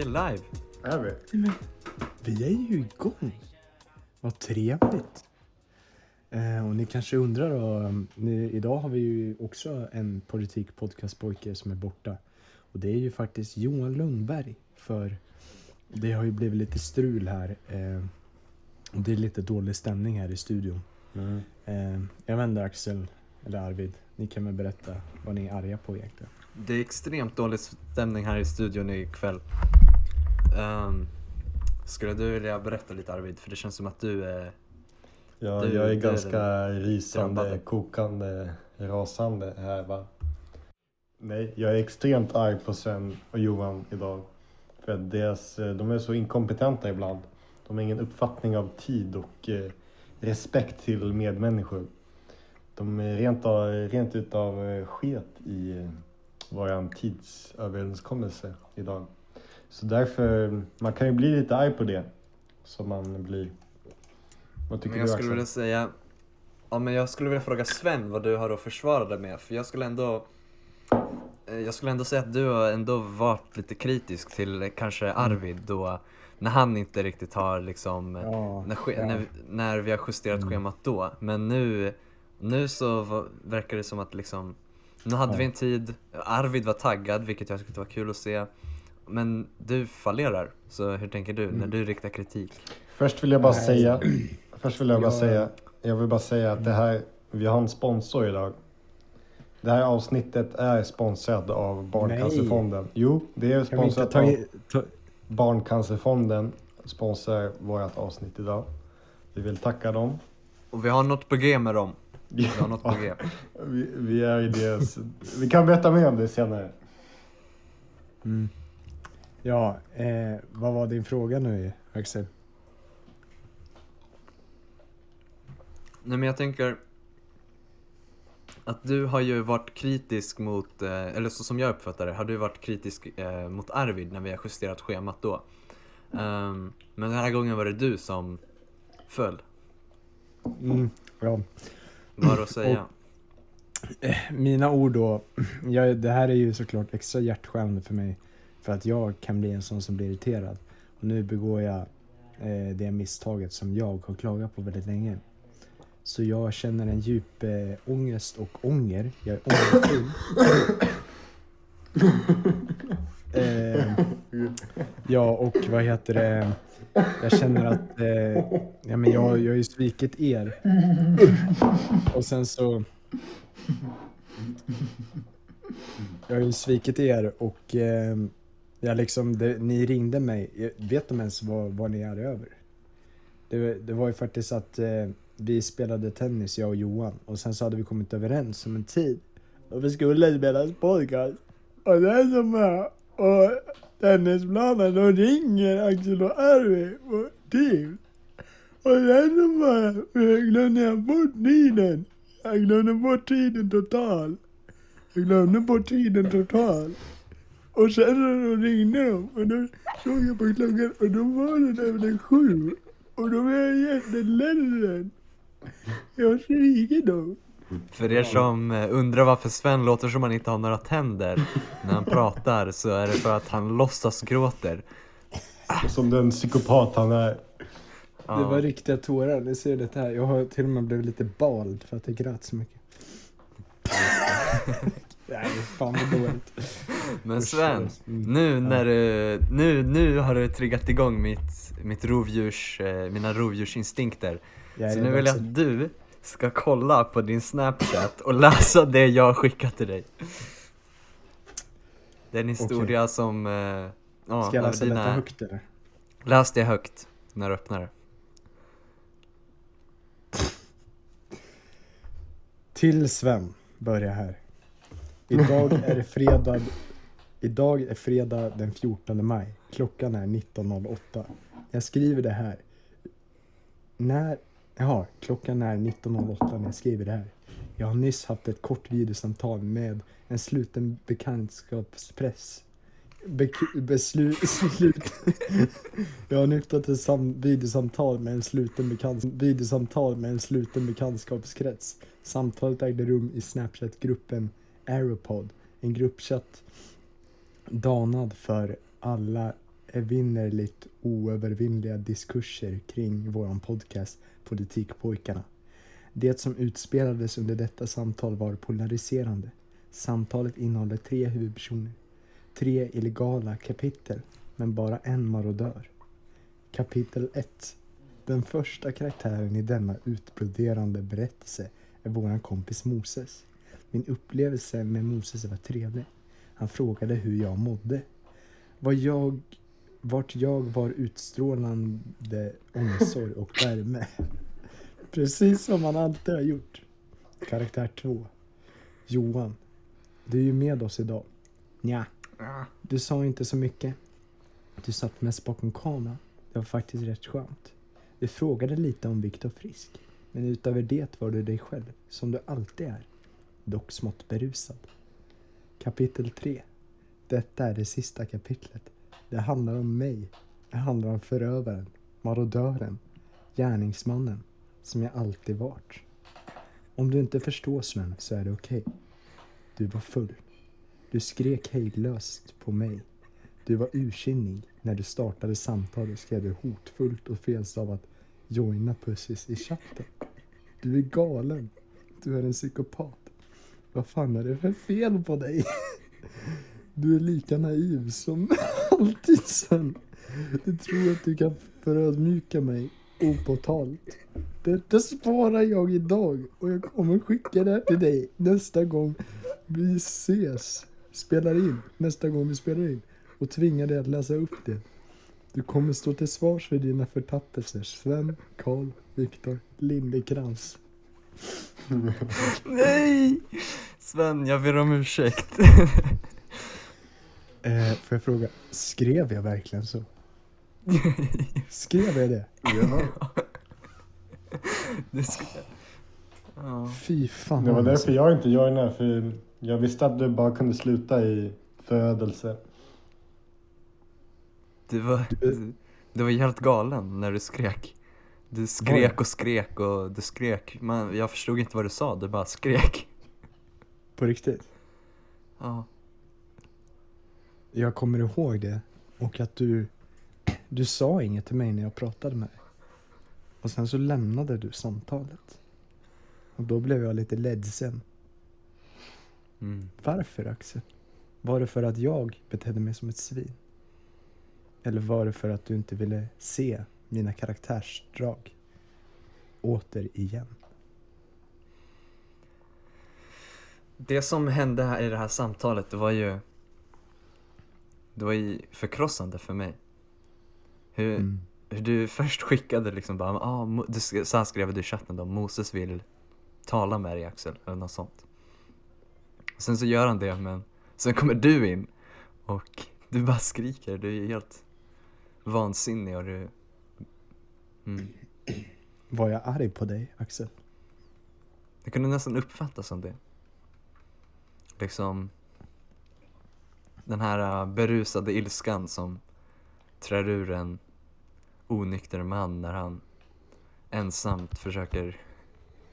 Vi är live. Är vi? Men, vi är ju igång. Vad trevligt. Eh, och ni kanske undrar då, um, ni, idag har vi ju också en politikpodcastpojke som är borta. Och det är ju faktiskt Johan Lundberg. För det har ju blivit lite strul här. Eh, och det är lite dålig stämning här i studion. Mm. Eh, jag inte Axel eller Arvid, ni kan väl berätta vad ni är arga på egentligen? Det är extremt dålig stämning här i studion ikväll. Um, skulle du vilja berätta lite Arvid? För det känns som att du är... Ja, Du- jag är ganska rysande, drabbade. kokande, rasande här va. Nej, jag är extremt arg på Sven och Johan idag. För att deras, eh, de är så inkompetenta ibland. De har ingen uppfattning av tid och eh, respekt till medmänniskor. De är rent, av, rent utav eh, sket i eh, våran tidsöverenskommelse idag. Så därför, man kan ju bli lite arg på det. Som man blir. Vad tycker Men jag du skulle Axel? vilja säga... Ja men jag skulle vilja fråga Sven vad du har att försvara dig med. För jag skulle ändå... eh, Jag skulle ändå säga att du har ändå varit lite kritisk till eh, kanske Mm. Arvid då... När han inte riktigt har liksom... Ja, när, ja. när, när vi har justerat Mm. schemat då. Men nu, nu så va- verkar det som att liksom, nu hade Ja. vi en tid, Arvid var taggad vilket jag tyckte var kul att se. Men du fallerar, så hur tänker du när Mm. du riktar kritik? Först vill jag bara Nej. säga, först vill jag bara Jag- säga, jag vill bara säga att det här, vi har en sponsor idag. Det här avsnittet är sponsrat av Barncancerfonden. Jo, det är sponsrat ta, av Barncancerfonden. Sponsrar vårt avsnitt idag. Vi vill tacka dem. Och vi har något på G med dem. Vi har något på G. Vi, vi är i deras, vi kan berätta mer om det senare. Mm. Ja, eh, vad var din fråga nu Axel? Nej men jag tänker att du har ju varit kritisk mot, eh, eller så som jag uppfattar det, har du varit kritisk eh, mot Arvid när vi har justerat schemat då. Ehm, men den här gången var det du som föll. Mm, ja. Vad att säga? Mina ord då, jag, det här är ju såklart extra hjärtskärande för mig. För att jag kan bli en sån som blir irriterad. Och nu begår jag eh, det misstaget som jag har klagat på väldigt länge. Så jag känner en djup eh, ångest och ånger. Jag är ångerfull. eh, ja, och vad heter det? Jag känner att eh, ja, men jag, jag har ju svikit er. Och sen så... Jag har ju svikit er och eh, jag liksom, det, ni ringde mig. Vet de ens vad, vad ni är över? Det, det var ju faktiskt att eh, vi spelade tennis, jag och Johan. Och sen så hade vi kommit överens om en tid. Och vi skulle spela en podcast. Och det är som är. Och tennisplanen, då ringer Axel och Arvid på Teams. Och sen så bara glömde jag bort tiden. Jag glömde bort tiden total. Jag glömde bort tiden total. Och sen ringde de och då såg jag på klockan och då var det över sju. Och då var jag jätteledsen. Jag har svikit dem. För er som eh, undrar varför Sven låter som han inte har några tänder när han pratar så är det för att han låtsas gråter. Som den psykopat han är. Ja. Det var riktiga tårar, ni ser det här. Jag har till och med blivit lite bald för att jag grät så mycket. Nej, fan vad dåligt. Men Sven, Mm. nu när du, nu, nu har du triggat igång mitt, mitt rovdjurs, eh, mina rovdjursinstinkter. Så nu vill jag att du ska kolla på din snapchat och läsa det jag har skickat till dig. Det är en historia som, eh, ja, Ska jag läsa dina- detta högt eller? Läs det högt när du öppnar det. Till Sven börjar här. Idag är det fredag. Idag är fredag den 14 maj. Klockan är 19.08. Jag skriver det här. När... Jaha, klockan är 19.08 när jag skriver det här. Jag har nyss haft ett kort videosamtal med en sluten bekantskapspress. Bek- beslut... Slut. Jag har nyss haft ett sam- videosamtal med en sluten bekant... videosamtal med en sluten bekantskapskrets. Samtalet ägde rum i Snapchat-gruppen Aeropod, en gruppchatt danad för alla evinnerligt oövervinnliga diskurser kring våran podcast Politikpojkarna. Det som utspelades under detta samtal var polariserande. Samtalet innehåller tre huvudpersoner. Tre illegala kapitel, men bara en marodör. Kapitel 1. Den första karaktären i denna utbroderande berättelse är våran kompis Moses. Min upplevelse med Moses var trevlig. Han frågade hur jag mådde. Vad jag, vart jag var utstrålande omsorg och värme. Precis som han alltid har gjort. Karaktär 2. Johan. Du är ju med oss idag. Nja, du sa inte så mycket. Du satt mest bakom kameran. Det var faktiskt rätt skönt. Du frågade lite om Viktor Frisk. Men utöver det var du dig själv, som du alltid är. Dock smått berusad. Kapitel 3. Detta är det sista kapitlet. Det handlar om mig. Det handlar om förövaren, marodören, gärningsmannen, som jag alltid varit. Om du inte förstår Sven så är det okej. Du var full. Du skrek hejdlöst på mig. Du var ursinnig när du startade samtalet skrev du hotfullt och felstavat joina pussis i chatten. Du är galen. Du är en psykopat. Vad fan är det för fel på dig? Du är lika naiv som alltid sen. Du tror att du kan förödmjuka mig opåtalt. Detta sparar jag idag och jag kommer skicka det här till dig nästa gång vi ses. Spelar in. Nästa gång vi spelar in. Och tvinga dig att läsa upp det. Du kommer stå till svars för dina förtappelser. Sven, Karl, Viktor, Lindekrans. Nej! Sven, jag ber om ursäkt. Eh, får jag fråga, skrev jag verkligen så? Skrev jag det? Ja. Det ska... Ja. Fy fan. Det var alltså. därför jag inte joinade, för jag visste att du bara kunde sluta i förödelse. Du var, du, du var helt galen när du skrek. Du skrek och skrek och du skrek. Man, jag förstod inte vad du sa, du bara skrek. På riktigt? Ja. Jag kommer ihåg det. Och att du, du sa inget till mig när jag pratade med dig. Och sen så lämnade du samtalet. Och då blev jag lite ledsen. Mm. Varför Axel? Var det för att jag betedde mig som ett svin? Eller var det för att du inte ville se mina karaktärsdrag? Återigen. Det som hände här i det här samtalet, det var ju... Det var ju förkrossande för mig. Hur, Mm. hur du först skickade liksom bara, ah, du, så här skrev du i chatten då, Moses vill tala med dig Axel, eller något sånt. Sen så gör han det, men sen kommer du in och du bara skriker, du är helt vansinnig och du... Mm. Var jag arg på dig Axel? Det kunde nästan uppfattas som det. Liksom den här uh, berusade ilskan som trär ur en onykter man när han ensamt försöker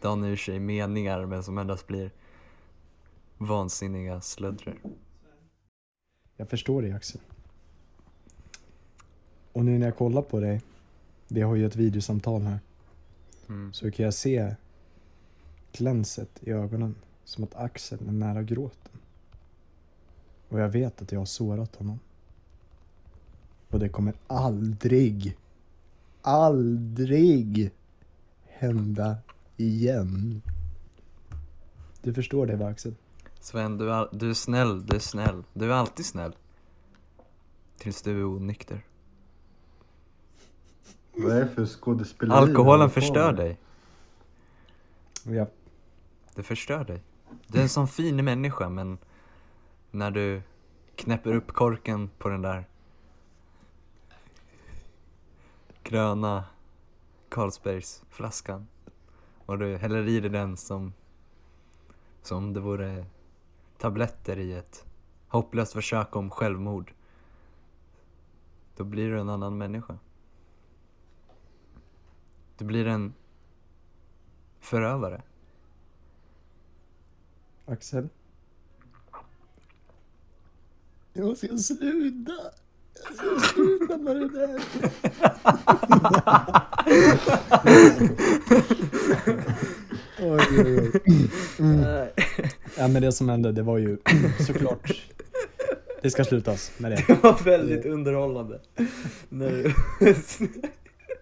dana ur sig meningar men som endast blir vansinniga slöddror. Jag förstår dig Axel. Och nu när jag kollar på dig, vi har ju ett videosamtal här, Mm. så kan jag se glänset i ögonen som att Axel är nära gråten. Och jag vet att jag har sårat honom. Och det kommer aldrig, aldrig hända igen. Du förstår det va Axel? Sven, du är, du är snäll, du är snäll. Du är alltid snäll. Tills du är onykter. Vad är det för skådespeleri? Alkoholen förstör dig. Ja, Det förstör dig. Du är en sån fin människa men när du knäpper upp korken på den där gröna Carlsbergsflaskan och du häller i dig den som som det vore tabletter i ett hopplöst försök om självmord. Då blir du en annan människa. Du blir en förövare. Axel. Jag ska sluta. Sluta med det där. oj, oj, oj. Mm. Ja, men det som hände, det var ju såklart... Det ska slutas med det. Det var väldigt underhållande. När.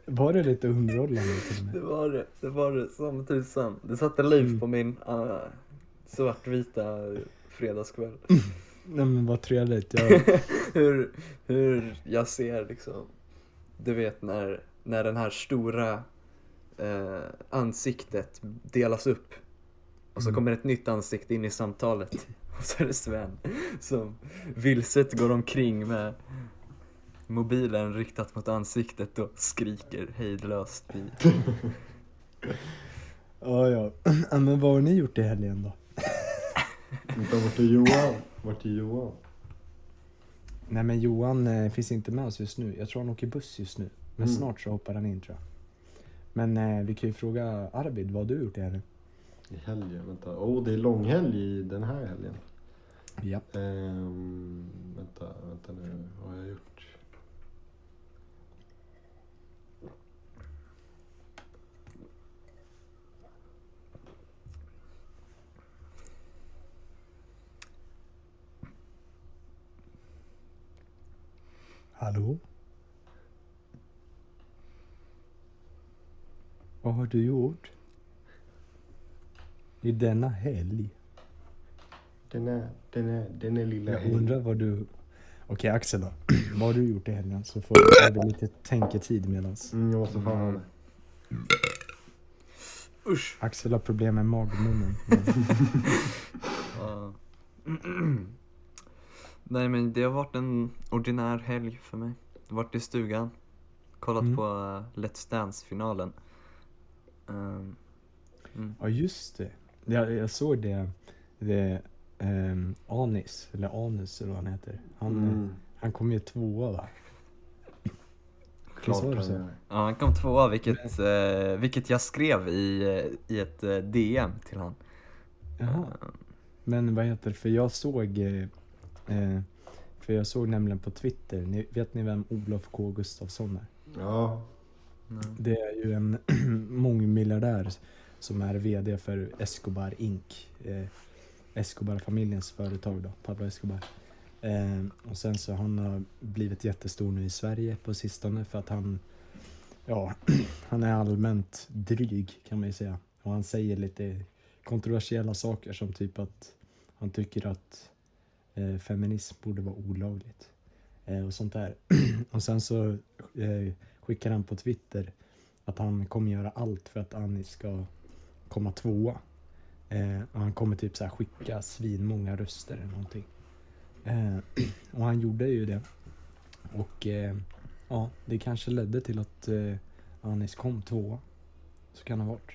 Var det lite underhållande till och Det var det, det var det som tusan. Det satte liv Mm. på min uh, svartvita fredagskväll. Nej men vad trevligt. Jag, hur, hur jag ser liksom, du vet när, när den här stora eh, ansiktet delas upp. Och så Mm. kommer ett nytt ansikte in i samtalet. Och så är det Sven som vilset går omkring med mobilen riktat mot ansiktet och skriker hejdlöst i ja, ja. Men vad har ni gjort i helgen då? Vänta, vart är Johan? Vart är Johan? Nej men Johan eh, finns inte med oss just nu. Jag tror han åker buss just nu. Men Mm. snart så hoppar han in tror jag. Men eh, vi kan ju fråga Arvid, vad har du gjort i helgen? I helgen? Vänta. Oh, det är långhelg i den här helgen. Ja. Ehm, vänta, vänta nu. Vad har jag gjort? Hallå? Vad har du gjort? I denna helg? Den är, den är, den är lilla Jag helg. undrar vad du... Okej Axel då. vad har du gjort i helgen? Så får vi lite tänketid medans Mm, jag måste fan ha det. Usch! Axel har problem med magmunnen. Nej men det har varit en ordinär helg för mig. Varit i stugan, kollat Mm. på uh, Let's Dance-finalen. Ehm, mm. Ja just det. Jag, jag såg det. det ehm, Anis, eller Anus eller vad han heter. Han, eh, Mm, han kom ju tvåa va? klart han så? Ja, han kom tvåa, vilket, eh, vilket jag skrev i, eh, i ett eh, DM till han. Jaha. Men vad heter det? För jag såg eh, För jag såg nämligen på Twitter, ni, vet ni vem Olof K Gustafsson är? Ja, Mm. Det är ju en mångmiljardär som är VD för Escobar Inc. Eh, Escobar-familjens företag då, Pablo Escobar. Eh, och sen så han har blivit jättestor nu i Sverige på sistone för att han, ja, han är allmänt dryg kan man ju säga. Och han säger lite kontroversiella saker som typ att han tycker att Eh, feminism borde vara olagligt. Eh, och sånt där. och sen så eh, skickar han på Twitter att han kommer göra allt för att Annie ska komma tvåa. Eh, och han kommer typ så här skicka svinmånga röster eller någonting. Eh, och han gjorde ju det. Och eh, ja, det kanske ledde till att eh, Anis kom tvåa. Så kan det ha varit.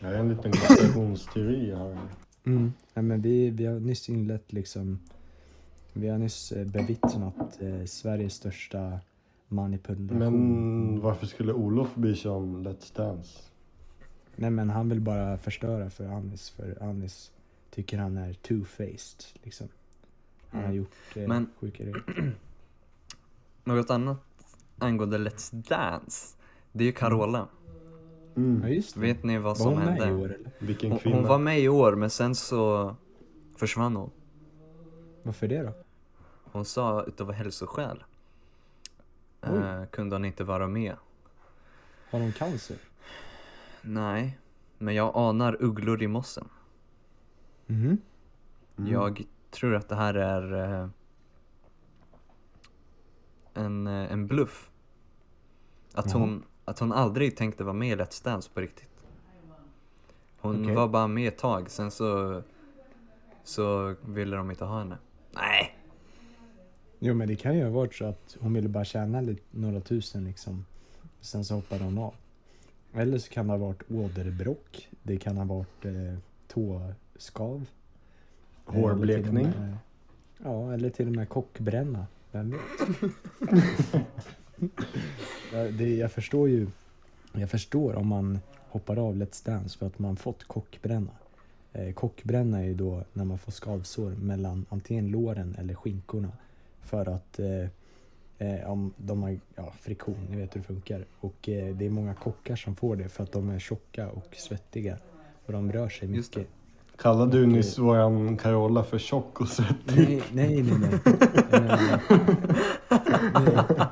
jag har en liten konspirationsteori här. Mm. Ja, men vi, vi har nyss inlett liksom Vi har nyss eh, bevittnat eh, Sveriges största manipulation. Men varför skulle Olof bry sig om Let's Dance? Nej men han vill bara förstöra för Anis för Anis tycker han är two-faced liksom. Han har Mm. gjort eh, Men- sjuka grejer. Något annat angående Let's Dance, det är ju Carola. Ja Mm. just det. Vet ni vad Var som hon med i hände? år eller? Vilken Hon, kvinna. hon var med i år men sen så försvann hon. Varför det då? Hon sa utav hälsoskäl eh, kunde hon inte vara med. Har hon cancer? Nej, men jag anar ugglor i mossen. Mhm. Mm. Jag tror att det här är eh, en, eh, en bluff. Att hon, att hon aldrig tänkte vara med i Let's Dance på riktigt. Hon Okej. var bara med ett tag, sen så, så ville de inte ha henne. Nej! Jo men det kan ju ha varit så att hon ville bara tjäna lite, några tusen liksom. Sen så hoppade hon av. Eller så kan det ha varit åderbråck. Det kan ha varit eh, tåskav. Hårblekning. Eller med- Ja, eller till och med kockbränna. Vem vet? Ja, det, jag förstår ju. Jag förstår om man hoppar av Let's Dance för att man fått kockbränna. Eh, kockbränna är ju då när man får skavsår mellan antingen låren eller skinkorna. För att eh, Eh, om de har ja, friktion, ni vet hur det funkar. Och eh, det är många kockar som får det för att de är tjocka och svettiga. Och de rör sig mycket. Kallade du nyss våran Carola för tjock och svettig? Nej, nej, nej. nej. Jag menar, nej, jag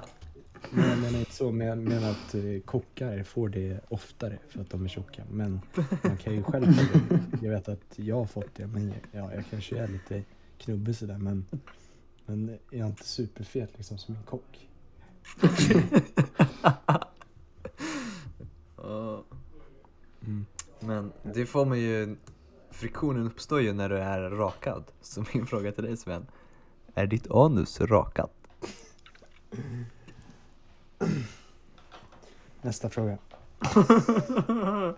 så, men jag menar att eh, kockar får det oftare för att de är tjocka. Men man kan ju själv få det. Jag vet att jag har fått det, men ja, jag kanske är lite knubbig sådär. Men, men jag är inte superfet liksom som en kock. Ja. Mm. Men det får man ju, friktionen uppstår ju när du är rakad. Så min fråga till dig Sven, är ditt anus rakat? Nästa fråga.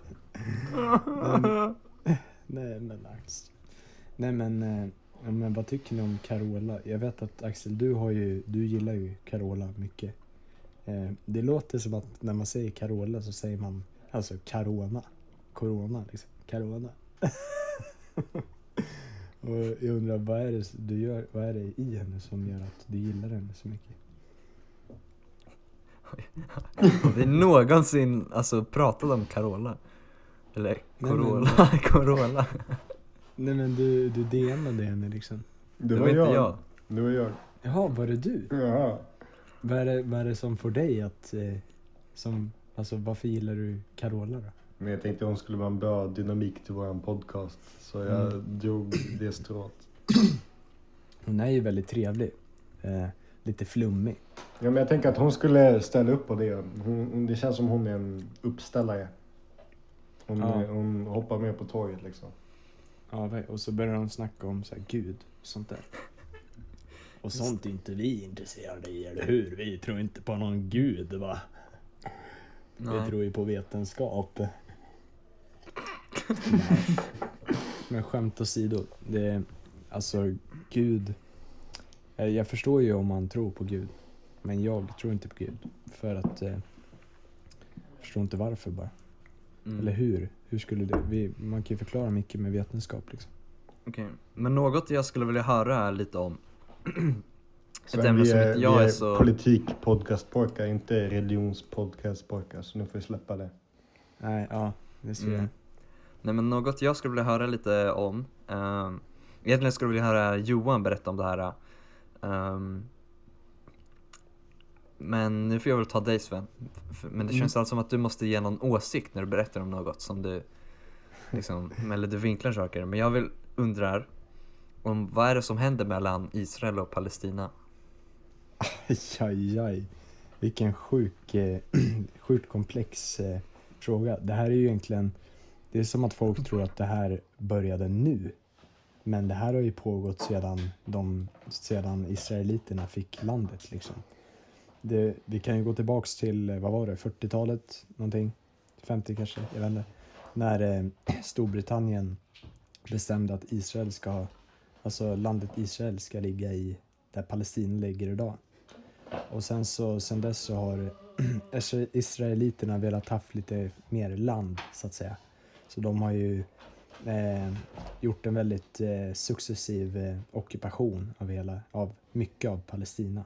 Nej men Axel. Nej men, eh, men vad tycker ni om Carola? Jag vet att Axel du har ju, du gillar ju Carola mycket. Eh, det låter som att när man säger Carola så säger man alltså Carona. Corona liksom. Carona. Och jag undrar vad är det du gör, vad är det i henne som gör att du gillar henne så mycket? Har vi någonsin alltså, pratat om Carola? Eller Nej, men- Corolla? Corolla? Nej men du, du DMade henne liksom. Det, Det var var inte jag. jag. Det var jag. Jaha, var det du? Jaha. Vad är det, vad är det som får dig att, eh, som, alltså varför gillar du Carola då? Men jag tänkte hon skulle vara en bra dynamik till våran podcast. Så jag Mm. drog det strået. Hon är ju väldigt trevlig. Eh, lite flummig. Ja, men jag tänker att hon skulle ställa upp på det. Hon, det känns som hon är en uppställare. Hon, Ja. hon hoppar med på tåget liksom. Ja, och så börjar hon snacka om så här, Gud och sånt där. Och sånt är inte vi intresserade i, eller hur? Vi tror inte på någon gud va? Vi Nej. tror ju på vetenskap. Men skämt åsido. Det, alltså Gud. Eh, Jag förstår ju om man tror på Gud. Men jag tror inte på Gud. För att eh, jag förstår inte varför bara. Mm. Eller hur? Hur skulle det? Vi, man kan ju förklara mycket med vetenskap liksom. Okej, men något jag skulle vilja höra lite om Ett ämne vi som är, inte jag är är så... politik-podcastpojkar, inte religionspodcastpojkar. Så nu får vi släppa det. Nej, ja. Det ser Mm. jag. Nej men något jag skulle vilja höra lite om um, Egentligen skulle jag vilja höra Johan berätta om det här ehm, Men nu får jag väl ta dig Sven Men det Mm. känns alltså som att du måste ge någon åsikt när du berättar om något som du liksom, eller du vinklar saker Men jag vill undrar om vad är det som händer mellan Israel och Palestina? Aj, aj. Vilken sjuk, eh, sjukt komplex eh, fråga. Det här är ju egentligen, det är som att folk tror att det här började nu. Men det här har ju pågått sedan, de, sedan israeliterna fick landet liksom. Det, vi kan ju gå tillbaks till, eh, vad var det, 40-talet någonting? 50 kanske, jag vet inte. När eh, Storbritannien bestämde att Israel ska, alltså landet Israel ska ligga i där Palestina ligger idag. Och sen så, sen dess så har israeliterna velat haft lite mer land så att säga. Så de har ju eh, gjort en väldigt eh, successiv eh, ockupation av hela, av mycket av Palestina.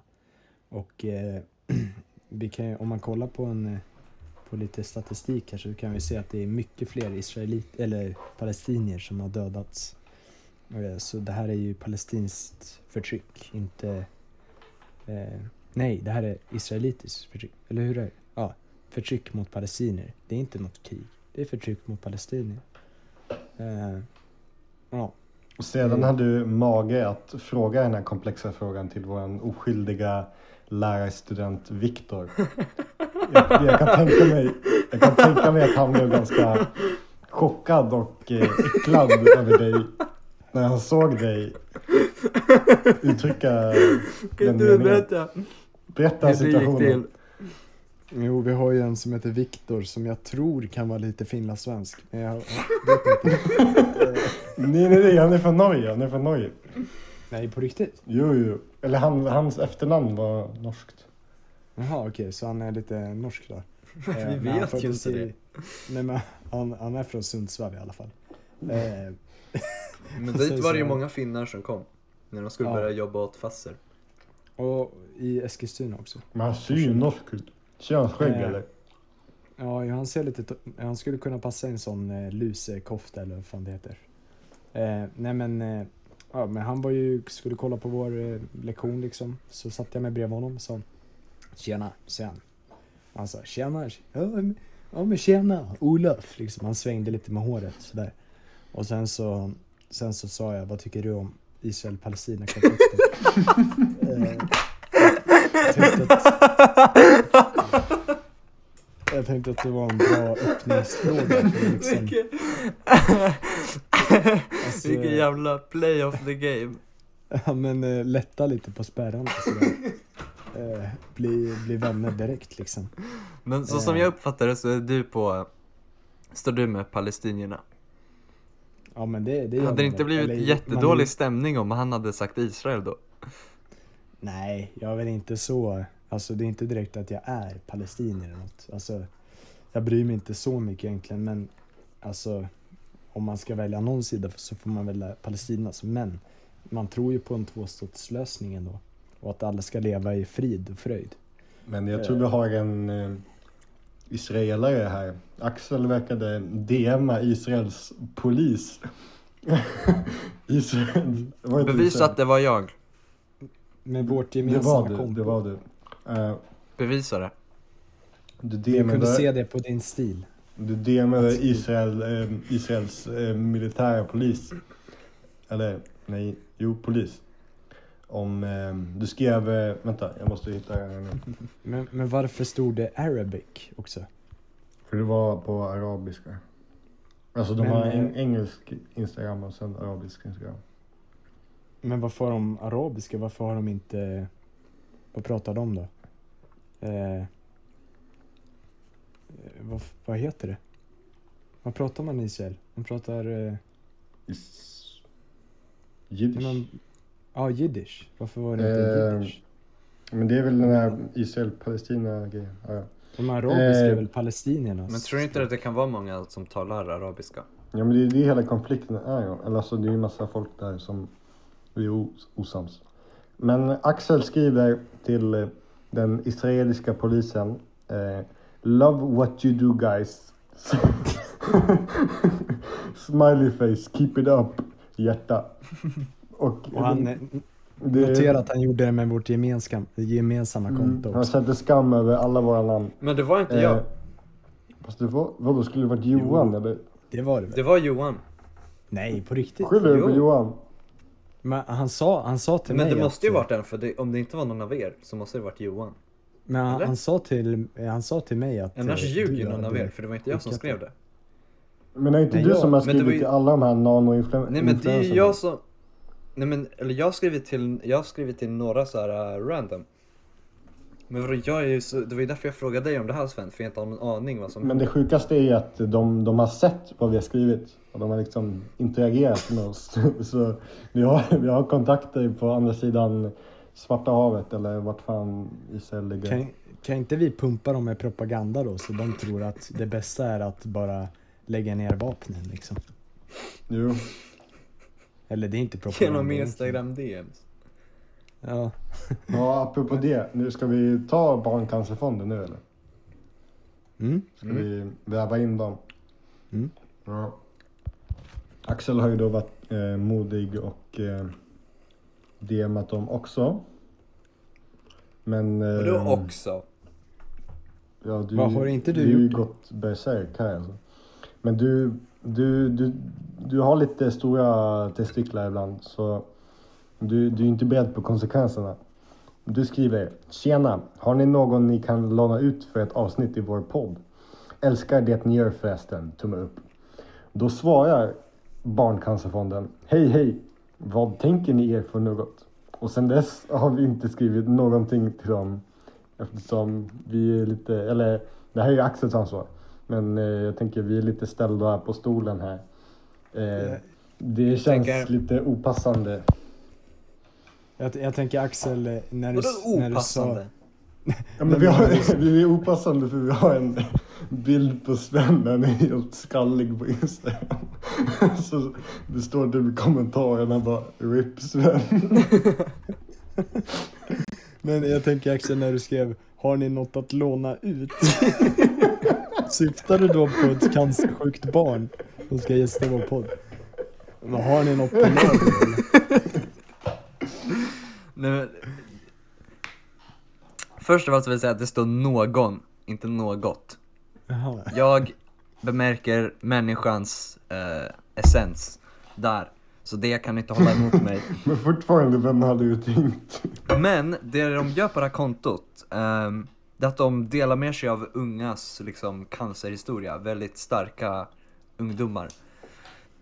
Och eh, vi kan om man kollar på en eh, på lite statistik här så kan vi se att det är mycket fler israelit eller palestinier som har dödats. Eh, Så det här är ju palestinskt förtryck, inte Eh, nej, det här är israelitiskt förtryck. Eller hur är det? Ja, förtryck mot palestinier. Det är inte något krig. Det är förtryck mot palestinier. Eh, ja, Och sedan Mm. hade du mage att fråga den här komplexa frågan till vår oskyldiga lärarstudent Viktor. Jag, jag, kan tänka mig, jag kan tänka mig att han blev ganska chockad och eh, äcklad över dig när han såg dig uttrycka den meningen. berätta? Berätta situationen. Jo, vi har ju en som heter Viktor som jag tror kan vara lite finlandssvensk. Men jag, vet inte. Nej, nej, nej, han är från Norge. Han är från Norge. nej, på riktigt? Jo, jo. Eller han, hans efternamn var norskt. Jaha, okej, så han är lite norsk då? Eh, Vi men han vet ju inte det. Nej, men han, han är från Sundsvall i alla fall. Eh, Men dit var det ju många finnar som kom När de skulle Ja. börja jobba åt Fasser Och i Eskilstuna också. Men han ser ju norsk ut. Ser han skägg Eh, eller? Ja, han ser lite... Han skulle kunna passa i en sån eh, lusekofta eller vad fan det heter. Eh, nej men... Eh, ja, men han var ju... Skulle kolla på vår eh, lektion liksom. Så satte jag mig bredvid honom och sa Tjena, säger han. Han sa tjena. Ja men, ja, men tjena, Olof. Liksom, han svängde lite med håret sådär. Och sen så... Sen så sa jag, vad tycker du om Israel-Palestina-konflikten? jag tänkte att... Jag tänkte att det var en bra öppningsfråga. Liksom, Vilken, Alltså- vilken jävla play of the game. ja, men eh, lätta lite på spärrarna sådär. Eh, bli, bli vänner direkt liksom. Men så som Eh. jag uppfattar det så är du på, står du med palestinierna? Ja men det, det Hade det inte blivit Eller, jättedålig man- stämning om han hade sagt Israel då? Nej, jag är väl inte så. Alltså det är inte direkt att jag är palestinier eller något. Alltså, jag bryr mig inte så mycket egentligen men alltså om man ska välja någon sida så får man välja Palestinas. Men man tror ju på en tvåstatslösning ändå. Och att alla ska leva i frid och fröjd. Men jag tror vi har en eh, israelare här. Axel verkade DMa Israels polis. Israel, Bevisa att det var jag. Med vårt det gemensamma var du. konto. Det var du. Eh, Bevisa det. du Jag kunde se DMade, det på din stil. du DMade Att- Israel, eh, Israels eh, militära polis. Eller nej, jo polis. Om, eh, du skrev, eh, vänta jag måste hitta det här nu. Men, men varför stod det Arabic också? För det var på arabiska. Alltså de Men, har eh, en engelsk Instagram och sen arabisk Instagram. Men varför har de arabiska? Varför har de inte... Vad pratar de då? Eh, eh, vad, vad heter det? Vad pratar man i Israel? Man pratar... Eh, Is- Jiddisch. man, ja, jiddisch. Varför var det inte Eh, jiddisch? Men det är väl den här Israel-Palestina-grejen. Ja, ja. De arabiska är eh, väl palestiniernas? Men tror du inte att det kan vara många som talar arabiska? ja men det är det hela konflikten är ju. Eller alltså det är ju massa folk där som vi är os- osams. Men Axel skriver till eh, den israeliska polisen. Eh, Love what you do guys. Smiley face, keep it up. Hjärta. Och, Och han eh, det- noterar att han gjorde det med vårt gemensamma, gemensamma Mm, konto Han sätter skam över alla våra namn. Men det var inte Eh, jag. Fast det var, vadå, skulle det varit Johan eller? Det var det väl? Det var Johan. Nej, på riktigt. Skyller du på Jo. Johan? Men han sa, han sa till Men mig det måste ju att, varit den, för det, om det inte var någon av er så måste det varit Johan. Men han, Eller? han, sa till, han sa till mig att... Annars eh, ljuger ju någon av er, för det var inte jag som skrev det. det. Men är inte Nej, du jag- som har men skrivit ju- till alla de här nano-influencerna? Nej men det är ju jag som... Nej men, eller jag har skrivit till, jag har skrivit till några så här uh, random. Men vadå, jag är ju så, det var ju därför jag frågade dig om det här Sven, för jag inte har någon aning vad som... Men det sjukaste är ju att de, de har sett vad vi har skrivit. Och de har liksom interagerat med oss. Så vi har, vi har kontakter på andra sidan Svarta havet eller vart fan Israel ligger. Kan, kan inte vi pumpa dem med propaganda då så de tror att det bästa är att bara lägga ner vapnen liksom? Jo. Eller det är inte propaganda. Genom. Instagram DMs. Ja. Ja, apropå det. Nu ska vi ta Barncancerfonden nu eller? Mm. Ska vi väva in dem? Mm. Ja. Axel har ju då varit eh, modig och eh, DMat dem också. Men... Eh, Och då också. Ja, du, Vad har inte du du har ju gjort? gått berserk här alltså. Men du, du, du, du har lite stora testiklar ibland så du, du är inte beredd på konsekvenserna. Du skriver Tjena! Har ni någon ni kan låna ut för ett avsnitt i vår podd? Älskar det ni gör förresten. Tumme upp. Då svarar Barncancerfonden Hej hej! Vad tänker ni er för något? Och sen dess har vi inte skrivit någonting till dem Eftersom vi är lite, eller det här är ju Axels ansvar. Men eh, jag tänker vi är lite ställda på stolen här. Eh, det känns tänker- lite opassande. Jag, jag tänker Axel, eh, när du, Vadå när du sa... Ja, men vi, har, vi är opassande för vi har en bild på Sven där han är helt skallig på Instagram. Så det står typ i kommentarerna bara RIP Sven. Men jag tänker Axel när du skrev Har ni något att låna ut? Syftar du då på ett cancersjukt barn som ska gästa vår podd? Men har ni något på lager eller? Nej, men... Först av allt vill jag säga att det står någon, inte något. Jaha. Jag bemärker människans eh, essens där. Så det kan inte hålla emot mig. Men fortfarande, vem hade du tänkt? Men det de gör på det här kontot, ehm, det är att de delar med sig av ungas liksom, cancerhistoria. Väldigt starka ungdomar.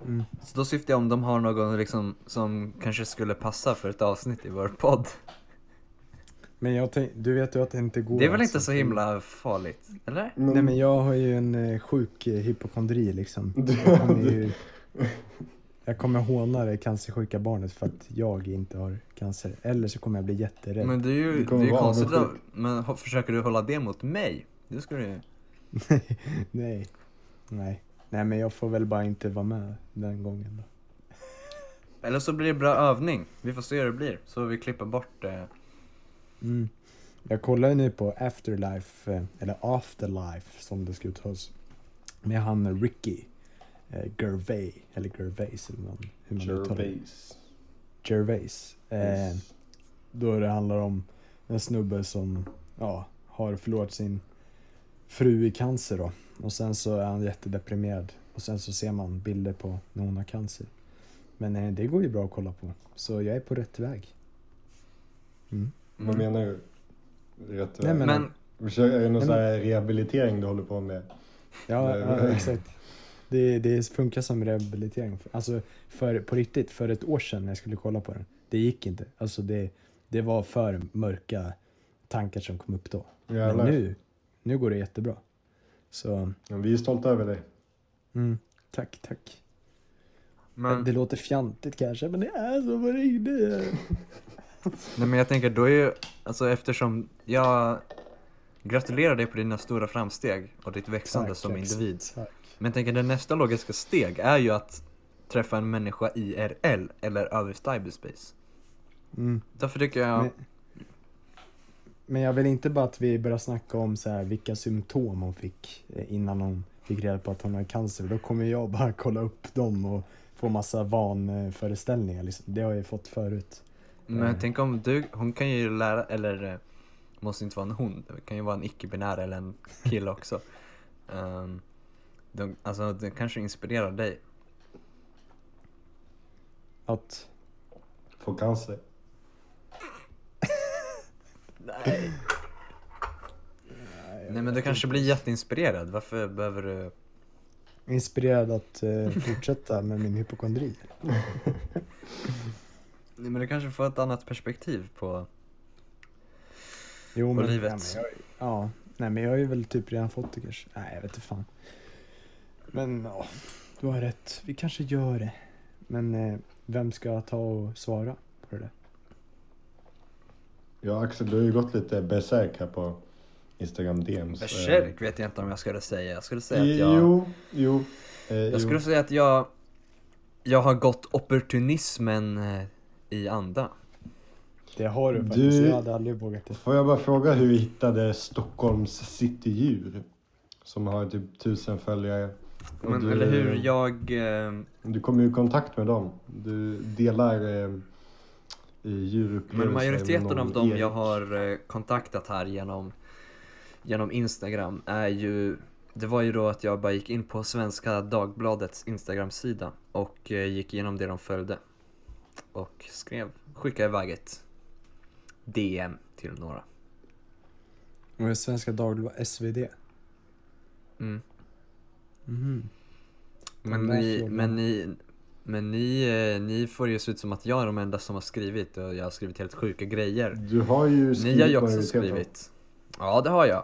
Mm. Så då syftar jag om de har någon liksom, som kanske skulle passa för ett avsnitt i vår podd. Men jag tänk, du vet ju att det inte går Det är väl alltså, inte så himla farligt? Eller? Nej men jag har ju en eh, sjuk eh, hypokondri liksom. Jag kommer ju... Jag kommer håna det cancersjuka barnet för att jag inte har cancer. Eller så kommer jag bli jätterädd. Men det är ju, Du det kommer är ju konstigt då. Men försöker du hålla det mot mig? Det skulle du Nej. Nej. Nej men jag får väl bara inte vara med den gången då. Eller så blir det bra övning. Vi får se hur det blir. Så vi klipper bort eh, Mm. Jag kollar ju nu på Afterlife, eh, eller Afterlife som det ska uttalas. Med han Ricky eh, Gervais, eller Gervais eller man, hur man uttalar det. Gervais. Gervais. Eh, Yes. då det handlar om en snubbe som ja, har förlorat sin fru i cancer då. Och sen så är han jättedeprimerad. Och sen så ser man bilder på när hon har cancer. Men eh, det går ju bra att kolla på. Så jag är på rätt väg. Mm. Vad menar du? Rätt Nej, men- Men Försöker- Är det någon här rehabilitering du håller på med? Ja, ja men- exakt. Det, det funkar som rehabilitering. Alltså, för, på riktigt, för ett år sedan när jag skulle kolla på den. Det gick inte. Alltså det, det var för mörka tankar som kom upp då. Men Jävlar. nu, nu går det jättebra. Så, Ja, Vi är stolta över dig. mm, tack, tack. Men, Det låter fjantigt kanske, men det är så på riktigt. nej, men jag tänker då är ju, alltså eftersom jag gratulerar dig på dina stora framsteg och ditt växande Tack, som Axel. individ. Tack. Men jag tänker det nästa logiska steg är ju att träffa en människa IRL eller över cyberspace. Mm. Därför tycker jag, Men, men jag vill inte bara att vi börjar snacka om så här, vilka symptom hon fick eh, innan hon fick reda på att hon har cancer. Då kommer jag bara kolla upp dem och få massa vanföreställningar. Liksom. Det har jag ju fått förut. men eh. tänk om du, hon kan ju lära, eller eh, måste inte vara en hon, det kan ju vara en icke-binär eller en kille också. Um, de, alltså det kanske inspirerar dig. Att, Få cancer. Nej. Nej men du kanske blir jätteinspirerad, varför behöver du inspirerad att eh, fortsätta med min hypokondri. Nej men du kanske får ett annat perspektiv på Jo, På men, livet. Ja, men jag, ja, nej men jag har ju väl typ redan fått det kanske. Nej, jag vet inte fan. Men ja, du har rätt. Vi kanske gör det. Men eh, vem ska ta och svara på det där? Ja Axel, du har ju gått lite berserk här på Instagram DMs. Berserk vet jag inte om jag skulle säga. Jag skulle säga att jag... Jo, jo. Eh, Jag jo. skulle säga att jag... Jag har gått opportunismen eh, i anda. Det har du Du- faktiskt. Jag hade aldrig vågat det. Får jag bara fråga hur du hittade Stockholms citydjur? Som har typ tusen följare. Men du, eller hur, jag... Eh, Du kommer ju i kontakt med dem. Du delar eh, i djurupplevelser men majoriteten av dem Erik. jag har eh, kontaktat här genom, genom Instagram är ju... Det var ju då att jag bara gick in på Svenska Dagbladets Instagram-sida och eh, gick igenom det de följde. Och skrev, skickade iväg ett DM till några. Och Svenska Dagbladet, SvD. Mm. Mhm. Men ni, men ni, men ni, eh, ni får ju se ut som att jag är de enda som har skrivit och jag har skrivit helt sjuka grejer. Du har ju skrivit Ni har ju också skrivit. Ja, det har jag.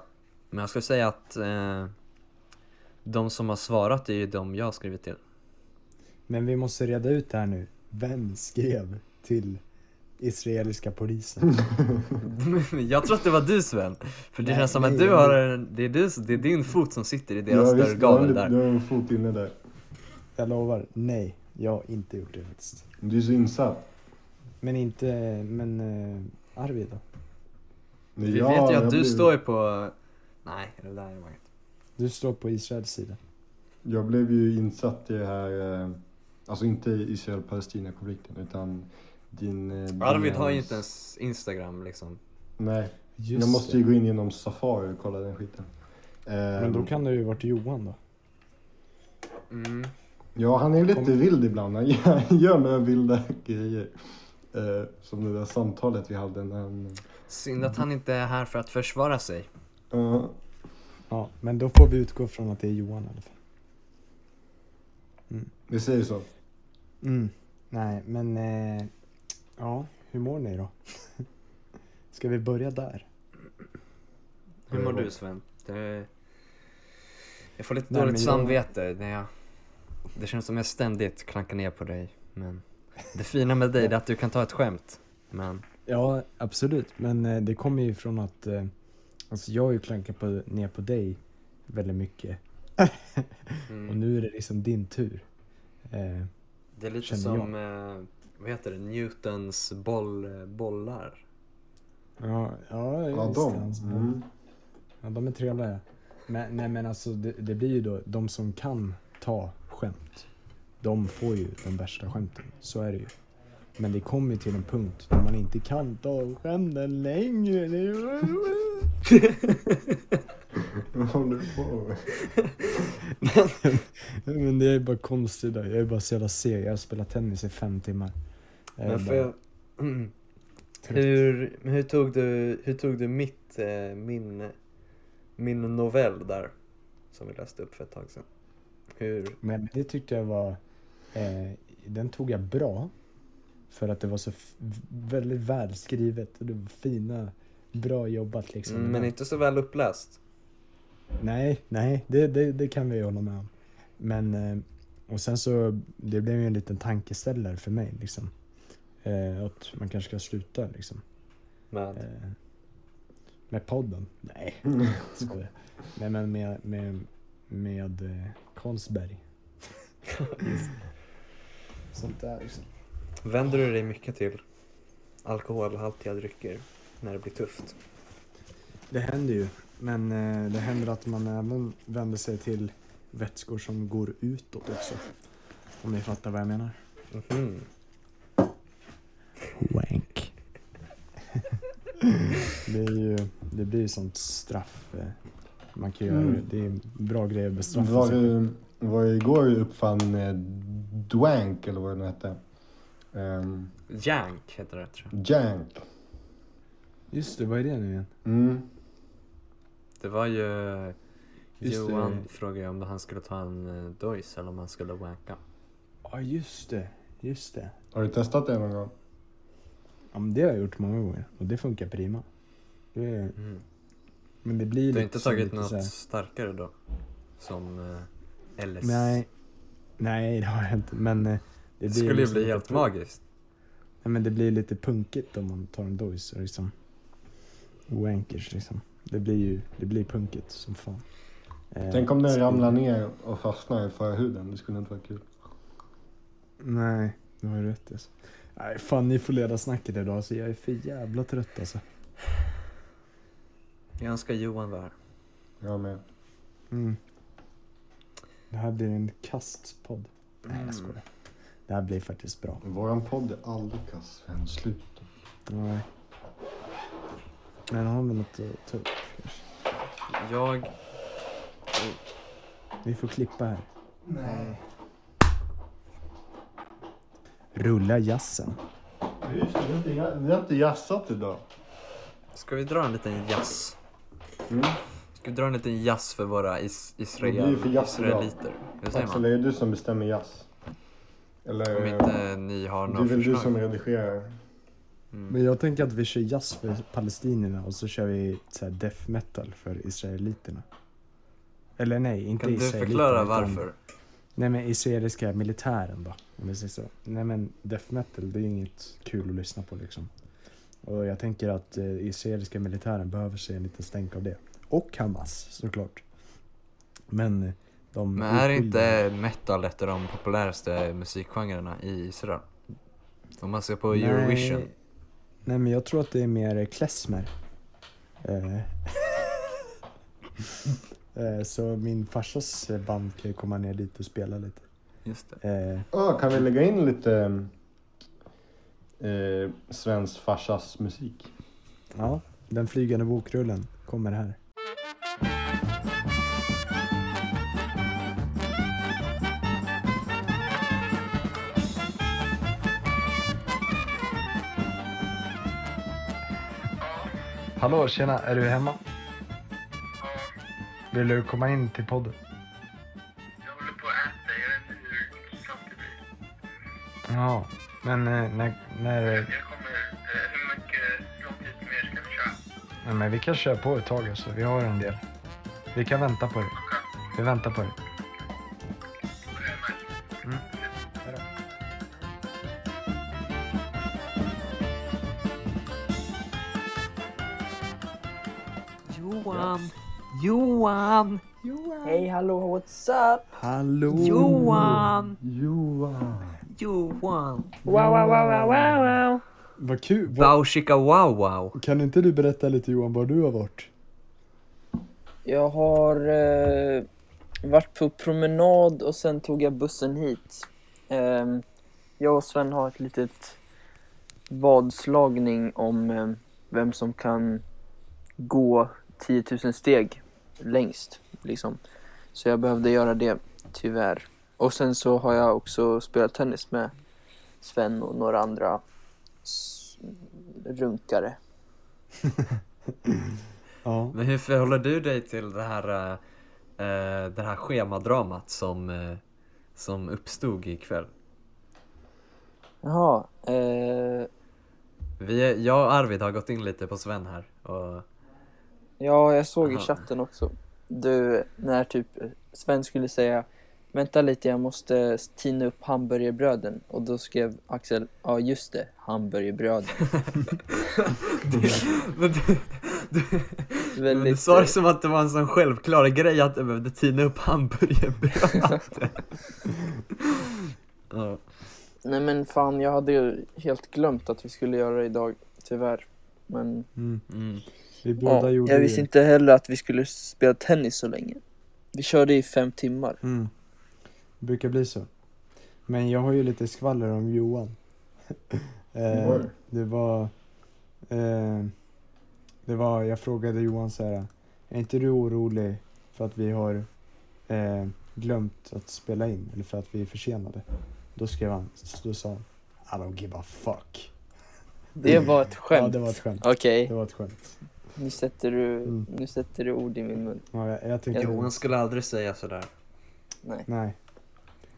Men jag skulle säga att eh, de som har svarat är ju de jag har skrivit till. Men vi måste reda ut det här nu. Vem skrev till israeliska polisen? jag tror att det var du Sven. För det Nej, känns som att nej, du nej. har en, det är, du, det är din fot som sitter i deras Ja, dörrgavel där. du har en fot inne där. Jag lovar, nej. Jag har inte gjort det faktiskt. Du är så insatt. Men inte, men eh, Arvid då? Vi Ja, vet ju att du blev- står ju på... Nej, det där var inget. Du står på Israels sida. Jag blev ju insatt i det här, eh, alltså inte i Israel-Palestina-konflikten utan din... eh, Arvid har ju inte ens Instagram liksom. Nej, Just jag måste ju det. gå in genom Safari och kolla den skiten. Men då Ehm, kan det ju varit Johan då. Mm. Ja, han är lite Kom- vild ibland. Han gör, några vilda grejer. Eh, som det där samtalet vi hade när han... Synd att han inte är här för att försvara sig. Uh, Ja, men då får vi utgå från att det är Johan i alla fall. vi säger så. Mm. Nej, men eh, ja, hur mår ni då? Ska vi börja där? Hur mår du Sven? Det... Jag får lite Nej, dåligt jag- samvete när jag... Det känns som jag ständigt klankar ner på dig. Men det fina med dig är att du kan ta ett skämt. Men Ja, absolut. Men eh, det kommer ju från att eh, alltså jag har ju klankat på, ner på dig väldigt mycket. Och mm, nu är det liksom din tur. Eh, det är lite känner som, eh, vad heter det, Newtons boll, bollar. ja, ja, Ja, just de. hans boll. Mm. Ja, de är trevliga. Men, nej, men alltså det, det blir ju då, de som kan ta skämt, de får ju de värsta skämten. Så är det ju. Men det kommer ju till en punkt där man inte kan ta skämten längre. Vad håller du på med? men det är bara konstigt. där. Jag är bara så jävla seg. Jag har spelat tennis i fem timmar. Jag Men får bara jag... Mm. Hur, men hur, tog du, hur tog du mitt, eh, min, min novell där? Som vi läste upp för ett tag sedan. Hur, Men det tyckte jag var... Eh, den tog jag bra. För att det var så väldigt välskrivet. Och det var fina, bra jobbat liksom. mm, men inte så väl uppläst. Nej, nej, det, det, det kan vi ju hålla med om. Men, eh, och sen så, det blev ju en liten tankeställare för mig liksom. Eh, att man kanske ska sluta liksom. Med, Eh, med podden? Nej, skojar. Nej men med, med, med eh, Konstberg. Sånt där liksom. Vänder du dig mycket till alkoholhaltiga drycker när det blir tufft? Det händer ju. Men eh, det händer att man även vänder sig till vätskor som går utåt också. Om ni fattar vad jag menar. Mhm. Wank. det, är ju, det blir ju sånt straff. Eh, Man kan göra Mm. det. Det är bra grej att bestraffa Var sig. det, var det igår du uppfann eh, Dwank eller vad det nu hette? Um, Jank heter det tror jag. Jank. Just det, vad är det nu igen? Mm. Det var ju... Just det. Johan frågade om han skulle ta en uh, dojs eller om han skulle wanka. Ja, just det. Just det. Har du testat det någon gång? Ja, men det har jag gjort många gånger och det funkar prima. Det är, Mm. Men det blir Du har lite inte tagit lite något här- starkare då? Som uh, LS? Nej. Nej, det har jag inte. Men eh, det Det skulle ju liksom bli lite helt punk- magiskt. Nej, men det blir lite punkigt om man tar en och liksom wankers liksom. Det blir ju, det blir punkigt som fan. Eh, Tänk om den ramlar ner och fastnar i förhuden. Det skulle inte vara kul. Nej, du har ju rätt alltså. Nej, fan ni får leda snacket idag så jag är för jävla trött alltså. Jag önskar Johan var här. Jag med. Mm. Det här blir en kastpodd. Nej, Mm. jag skojar. Det här blir faktiskt bra. Våran podd är aldrig kass. Sven, sluta. Nej. Men har vi något att ta upp? kanske? Jag... Vi får klippa här. Nej. Rulla jazzen. Just det, vi har inte- vi har inte jazzat idag. Ska vi dra en liten jazz? Mm. Ska vi dra en liten jazz för våra is- israel- det för jazz israeliter? Hur säger Axel, man? är det du som bestämmer jazz? Eller? Om inte ni har det är några väl du som redigerar? Mm. Men jag tänker att vi kör jazz för palestinierna och så kör vi så här death metal för israeliterna. Eller nej, inte Kan du israeliterna. förklara utan- varför? Nej men israeliska militären då, om vi säger så. Nej men death metal, det är ju inget kul att lyssna på liksom. Och jag tänker att eh, israeliska militären behöver sig en liten stänk av det. Och Hamas såklart. Men eh, de Men är oskyldiga- inte metal ett av de populäraste musikgenrerna i Israel? Om man ser på Nej. Eurovision. Nej men jag tror att det är mer klezmer. Eh, eh, så min farsas band kan ju komma ner dit och spela lite. Just det. Eh, Ja, kan vi lägga in lite eh, svensk farsas musik? ja, den flygande bokrullen kommer här. Hallå, tjena, är du hemma? Vill du komma in till podden? Jag håller på att äta, jag vet inte hur snabbt det blir. Ja, men eh, när, när, Jag kommer, eh, hur mycket, lång tid mer ska vi köra? nej, men vi kan köra på ett tag alltså, vi har en del. Vi kan vänta på dig. Vi väntar på dig. Mm. Hejdå. Johan! Johan! Hej hallå, what's up? Hallå! Johan! Johan! Johan! Wow, wow, wow, wow, wow, wow. Vad kul! Vad, Wow chicka wow wow. kan inte du berätta lite Johan var du har varit? Jag har eh, varit på promenad och sen tog jag bussen hit. Ehm, jag och Sven har ett litet vadslagning om eh, vem som kan gå 10 000 steg längst. Liksom. Så jag behövde göra det, tyvärr. Och sen så har jag också spelat tennis med Sven och några andra runkare. Ja. Men hur förhåller du dig till det här, eh, eh, det här schemadramat som, eh, som uppstod ikväll? Jaha, eh, Vi, är- jag och Arvid har gått in lite på Sven här och Ja, jag såg i Aha. chatten också. Du, när typ Sven skulle säga Vänta lite, jag måste tina upp hamburgerbröden. Och då skrev Axel, ja just det, hamburgerbröden. Men du, Väldigt, sa det som att det var en sån självklar grej att du behövde tina upp hamburgerbröd. ja. Nej men fan, jag hade ju helt glömt att vi skulle göra det idag, tyvärr. Men Mm. Mm. Vi båda ja, gjorde jag det. visste inte heller att vi skulle spela tennis så länge. Vi körde i fem timmar. Mm. Det brukar bli så. Men jag har ju lite skvaller om Johan. eh, det var... Eh, det var, jag frågade Johan så här. Är inte du orolig för att vi har eh, glömt att spela in? Eller för att vi är försenade? Då skrev han, då sa han I don't give a fuck. Det var ett skämt. Ja, det var ett skämt. Okej, Det var ett skämt. nu, sätter du, Mm. nu sätter du ord i min mun. Ja, jag, jag tyckte... Johan skulle aldrig säga sådär. Nej. Nej.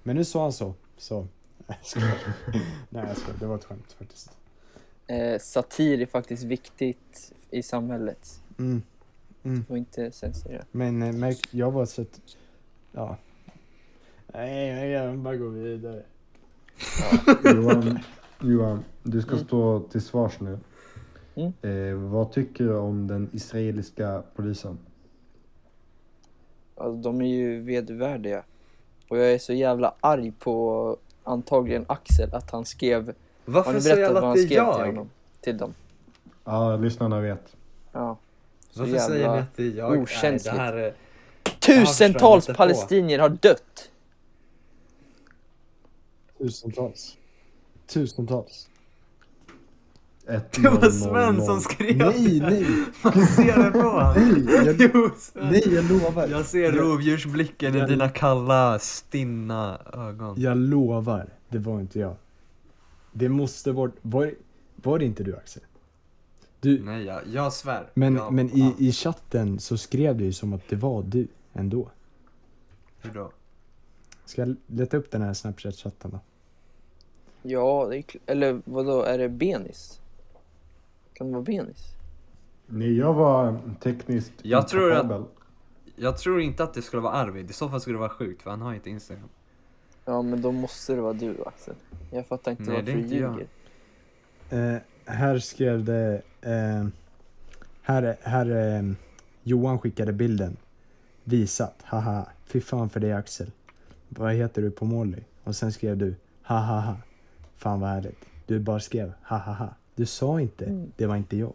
Men nu sa han så. Så. Nej, jag skojar. Nej, jag skojar. Det var ett skämt faktiskt. Eh, satir är faktiskt viktigt i samhället. Mm. Du får inte censurera. Men eh, märk, jag var så att... Ja. Nej, jag bara gå vidare. Johan, Johan, du ska Mm. stå till svars nu. Mm. Eh, vad tycker du om den israeliska polisen? Alltså, de är ju vedervärdiga. Och jag är så jävla arg på antagligen Axel att han skrev... Har Varför ni säger berättat alla vad att han det är skrev till jag? honom? Till dem? Ja, lyssnarna vet. Ja. Så Varför säger ni jävla att det är jag? okänsligt. Nej, det här är... Tusentals på. palestinier har dött! Tusentals. Tusentals. Ett Det var Sven som skrev Nej, nej, Man ser det på honom. nej, jag, Jo, nej, jag lovar. Jag ser rovdjursblicken i dina kalla, stinna ögon. Jag lovar, det var inte jag. Det måste varit, var, var det inte du Axel? Du, Nej, jag, jag svär. men, jag, men i, i chatten så skrev du ju som att det var du ändå. Hur då? Ska jag leta upp den här snapchat-chatten då? Ja, det är kl- eller vadå, är det Benis? Kan vara Benis? Nej, jag var tekniskt Jag tror att-. Jag tror inte att det skulle vara Arvid, i så fall skulle det vara sjukt för han har inte Instagram. Ja, men då måste det vara du Axel. Jag fattar inte Nej, det är varför du ljuger. Eh, här skrev det... Eh, här, här eh, Johan skickade bilden. Visat, haha. Fy fan för dig Axel. Vad heter du på Molly? Och sen skrev du, hahaha. Fan vad härligt. Du bara skrev, hahaha. Du sa inte, Mm. det var inte jag.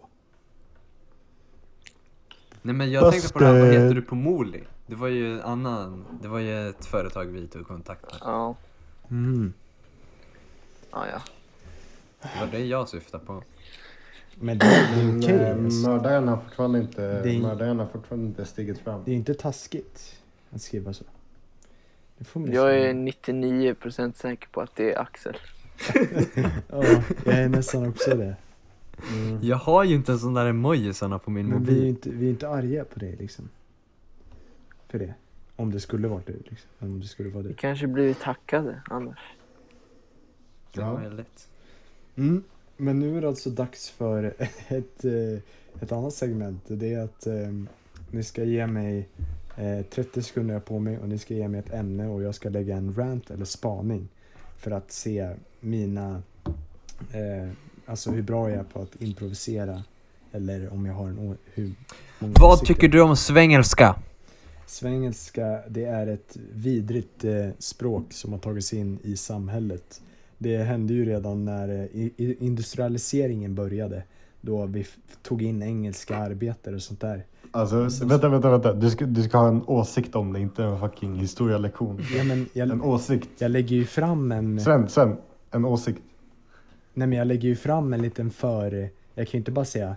Nej men jag Fast, tänkte på det här, vad heter du på Moli? Det var ju en annan, det var ju ett företag vi tog kontakt med. Ja, Mm. ja, ja. Det var det jag syftade på. Men det, är okej. eh, alltså. mördaren har fortfarande inte, är- mördaren har fortfarande inte stigit fram. Det är inte taskigt att skriva så. Det får man ju Jag är 99% säker på att det är Axel. Ja, jag är nästan också det. Mm. Jag har ju inte en sån där emojisarna på min Men vi är ju mobil. inte, vi är inte arga på det liksom. För det. Om det skulle vara du liksom. Om det skulle vara Vi du. kanske blir tackade annars. Ja. Mm. Men nu är det alltså dags för ett, eh, ett annat segment. Det är att eh, ni ska ge mig eh, 30 sekunder på mig och ni ska ge mig ett ämne och jag ska lägga en rant eller spaning för att se mina, eh, alltså hur bra jag är på att improvisera eller om jag har en hur Vad åsikter. tycker du om svengelska? Svengelska, det är ett vidrigt eh, språk som har tagits in i samhället. Det hände ju redan när eh, industrialiseringen började. Då vi tog in engelska arbetare och sånt där. Alltså, vänta, vänta, vänta. Du ska, du ska ha en åsikt om det, inte en fucking historielektion. Ja, men En jag, åsikt. jag lägger ju fram en... Sven, Sven. En åsikt. Nej men jag lägger ju fram en liten för... Jag kan ju inte bara säga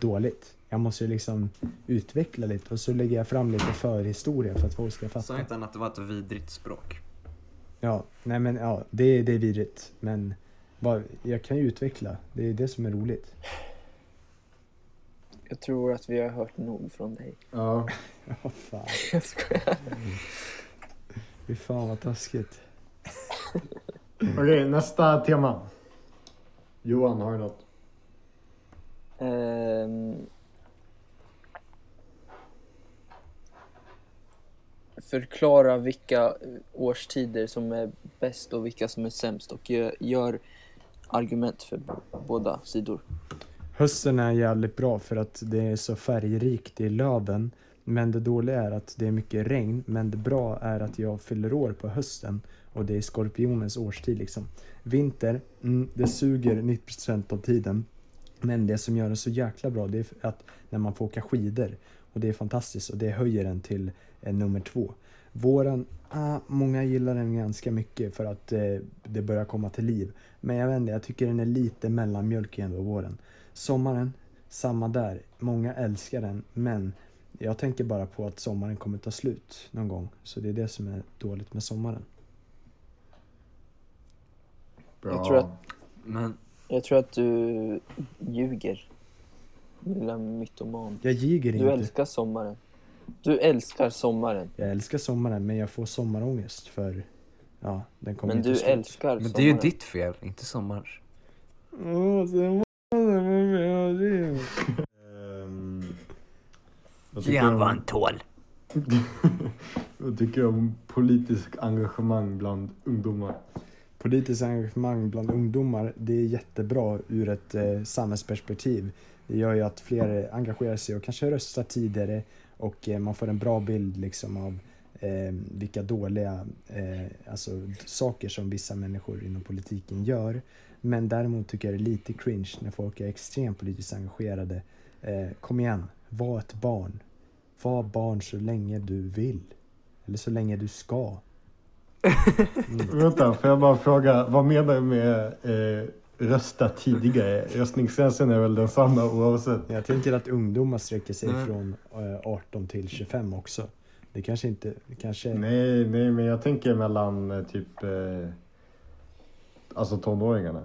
dåligt. Jag måste ju liksom utveckla lite och så lägger jag fram lite förhistoria för att folk ska Sa fatta. inte han att det var ett vidrigt språk? Ja, nej men ja, det, det är vidrigt. Men bara, jag kan ju utveckla. Det är det som är roligt. Jag tror att vi har hört nog från dig. Ja. Ja, fan. Jag skojar. Fy fan vad taskigt. Okej, nästa tema. Johan, har du något? Ehm. Förklara vilka årstider som är bäst och vilka som är sämst och gö- gör argument för båda sidor. Hösten är jävligt bra för att det är så färgrikt i löven. Men det dåliga är att det är mycket regn. Men det bra är att jag fyller år på hösten. Och det är skorpionens årstid liksom. Vinter, mm, det suger 90% av tiden. Men det som gör det så jäkla bra det är att när man får åka skidor. Och det är fantastiskt och det höjer den till eh, nummer två. Våren, ah, många gillar den ganska mycket för att eh, det börjar komma till liv. Men jag vet inte, jag tycker den är lite mellanmjölk ändå, våren. Sommaren, samma där. Många älskar den, men jag tänker bara på att sommaren kommer ta slut någon gång. Så det är det som är dåligt med sommaren. Bra. Jag tror att- Men Jag tror att du ljuger. Lilla mytoman. Jag ljuger Du inte. älskar sommaren. Du älskar sommaren. Jag älskar sommaren, men jag får sommarångest för ja, den kommer Men inte du slut. älskar Men sommaren. det är ju ditt fel, inte sommars. Ehm, Ge du han vad han tål. Vad tycker du om politisk engagemang bland ungdomar? Politiskt engagemang bland ungdomar, det är jättebra ur ett eh, samhällsperspektiv. Det gör ju att fler engagerar sig och kanske röstar tidigare och eh, man får en bra bild liksom av eh, vilka dåliga eh, alltså, saker som vissa människor inom politiken gör. Men däremot tycker jag det är lite cringe när folk är extremt politiskt engagerade. Eh, kom igen, var ett barn. Var barn så länge du vill. Eller så länge du ska. Vänta, får jag bara fråga, vad menar du med eh, rösta tidigare? Röstningsgränsen är väl densamma oavsett? Jag tänker att ungdomar sträcker sig Nej. från eh, 18 till 25 också. Det kanske inte, kanske... Nej, nej, men jag tänker mellan eh, typ, eh, alltså tonåringarna.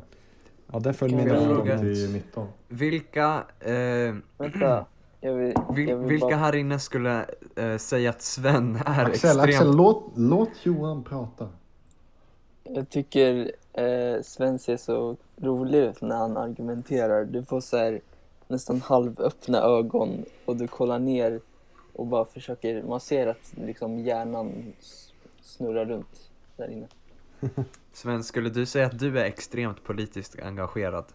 Ja, där föll Kan min jag ungdom fråga? ut. till 19. Vilka, eh, Vänta. Jag vill, vil, jag vill vilka bara... här inne skulle eh, säga att Sven är Axel, extremt... Axel låt, låt Johan prata. Jag tycker eh, Sven ser så rolig ut när han argumenterar. Du får så här nästan halvöppna ögon och du kollar ner och bara försöker, man ser att liksom hjärnan snurrar runt där inne. Sven, skulle du säga att du är extremt politiskt engagerad?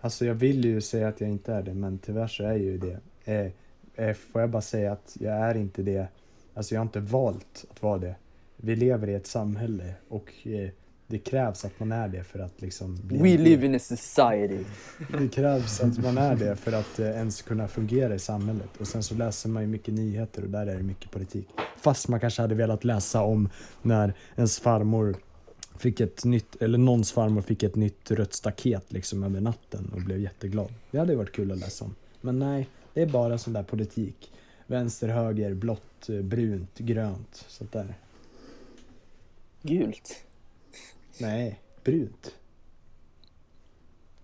Alltså jag vill ju säga att jag inte är det, men tyvärr så är jag ju det. Eh, eh, får jag bara säga att jag är inte det. Alltså jag har inte valt att vara det. Vi lever i ett samhälle och eh, det krävs att man är det för att liksom bli We live in a society. Det krävs att man är det för att eh, ens kunna fungera i samhället. Och sen så läser man ju mycket nyheter och där är det mycket politik. Fast man kanske hade velat läsa om när ens farmor fick ett nytt, eller någons farmor fick ett nytt rött staket liksom över natten och blev jätteglad. Det hade varit kul att läsa om. Men nej, det är bara sån där politik. Vänster, höger, blått, eh, brunt, grönt. Sånt där. Gult. Nej, brunt.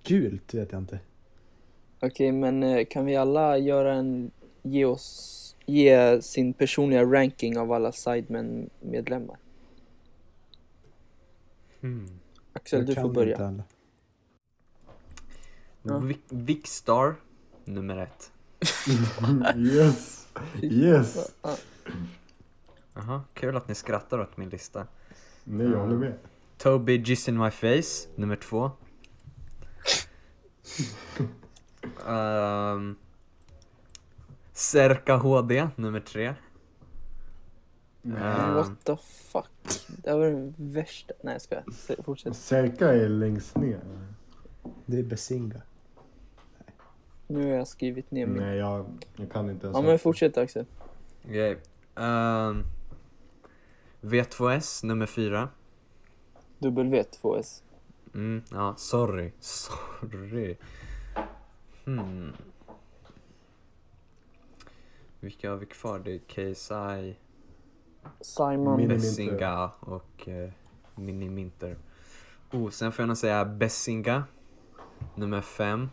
Gult vet jag inte. Okej, men eh, kan vi alla göra en, ge oss, ge sin personliga ranking av alla Sidemen-medlemmar? Hmm. Axel, Jag du kan får börja. Ja. Vic- Vicstar, nummer ett. Yes! Yes! Ja, Jaha, kul att ni skrattar åt min lista. Nej, jag håller med. Toby Jizz in my face, nummer två. um, Serka HD, nummer tre. Ehm, What the fuck? Det var den värsta. Nej, jag skojar. Fortsätt. Serka är längst ner. Det är Besinga. Nu har jag skrivit ner min. Nej, jag, jag kan inte ens. Ja, men fortsätt Axel. Okej. Ehm, V2S, nummer fyra. W2S. Mm, ja, sorry. Sorry. Hmm. Vilka har vi kvar? Det är KSI, Simon. Bessinga och uh, Miniminter. Oh, sen får jag nog säga Bessinga, nummer fem.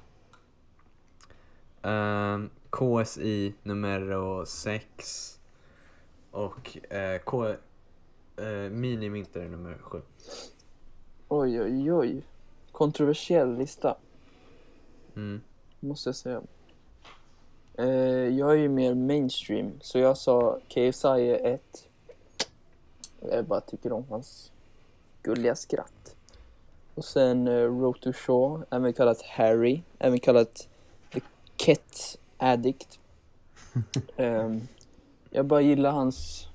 Ehm, KSI nummer sex. Och eh, K, eh, Miniminter nummer sju. Oj, oj, oj. Kontroversiell lista, Mm. måste jag säga. Eh, jag är ju mer mainstream, så jag sa KSI är ett. Jag bara tycker om hans gulliga skratt. Och sen eh, Road to Shaw, även kallat Harry, även kallat The Ket Addict. Ehm, jag bara gillar hans...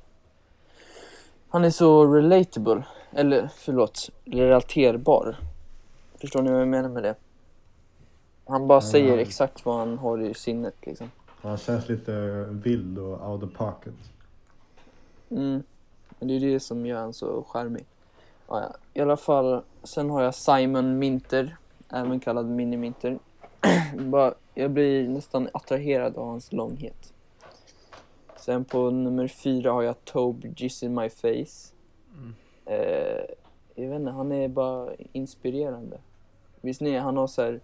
Han är så relatable, eller förlåt, relaterbar. Förstår ni vad jag menar med det? Han bara säger exakt vad han har i sinnet liksom. Han känns lite vild och out of pocket. Mm. Men det är det som gör han så charmig. Ja, ja. I alla fall, sen har jag Simon Minter, även kallad Mini Minter. Bara, jag blir nästan attraherad av hans långhet. Sen på nummer fyra har jag Tobe Jizz in my face. Mm. Eh, jag vet inte, han är bara inspirerande. Visst ni, han har så här,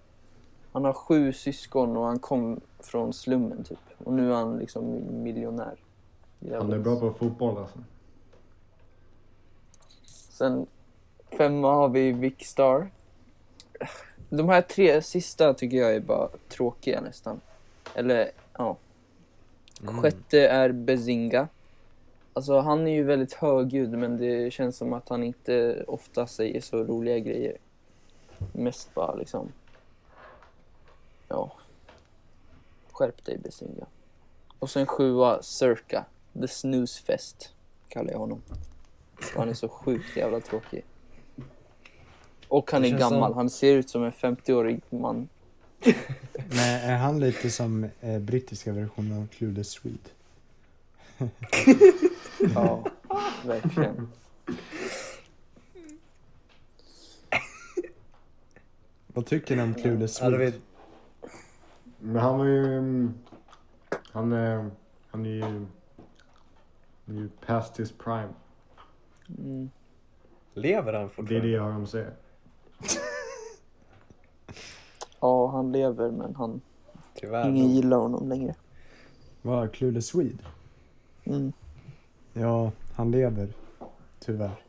han har sju syskon och han kom från slummen typ. Och nu är han liksom miljonär. Han är bra på fotboll alltså. Sen femma har vi Vicstar. De här tre sista tycker jag är bara tråkiga nästan. Eller, ja. Mm. Sjätte är Bezinga. Alltså han är ju väldigt högljudd men det känns som att han inte ofta säger så roliga grejer. Mest bara liksom... Ja. Skärp dig Bezinga. Och sen sjua Circa. The Snooze Fest kallar jag honom. Han är så sjukt jävla tråkig. Och han är gammal. som- Han ser ut som en 50-årig man. Men är han lite som eh, brittiska versionen av Clueless Swede? Ja, verkligen. Vad tycker ni om Clueless Swede? Arvid, Men han var ju... mm, Han är, han är ju... Han är ju past his prime. Mm. lever han Det är fortfarande? det jag säga. Ja, han lever men han, Tyvärr. ingen gillar honom längre. Vad, Clueless Swede? Mm. Ja, han lever. Tyvärr.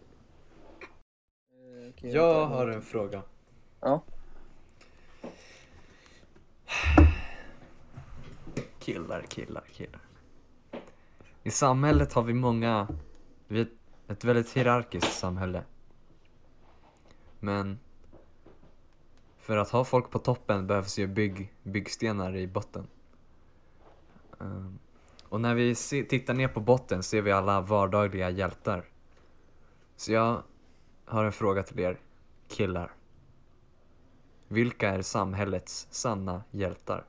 Okej, Jag har en fråga. Ja. Killar, killar, killar. I samhället har vi många, vi ett- väldigt hierarkiskt samhälle. Men för att ha folk på toppen behövs ju bygg, byggstenar i botten. Um, och när vi se, tittar ner på botten ser vi alla vardagliga hjältar. Så jag har en fråga till er killar. Vilka är samhällets sanna hjältar?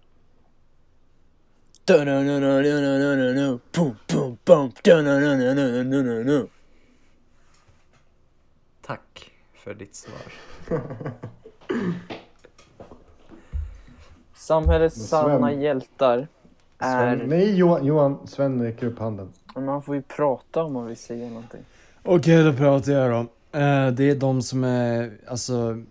Tack för ditt svar. Samhällets Sven- sanna hjältar är... Sven, nej Johan, Johan, Sven räcker upp handen. Men Man får ju prata om man vill säga någonting. Okej, då pratar jag då. Eh, det är de som är, alltså,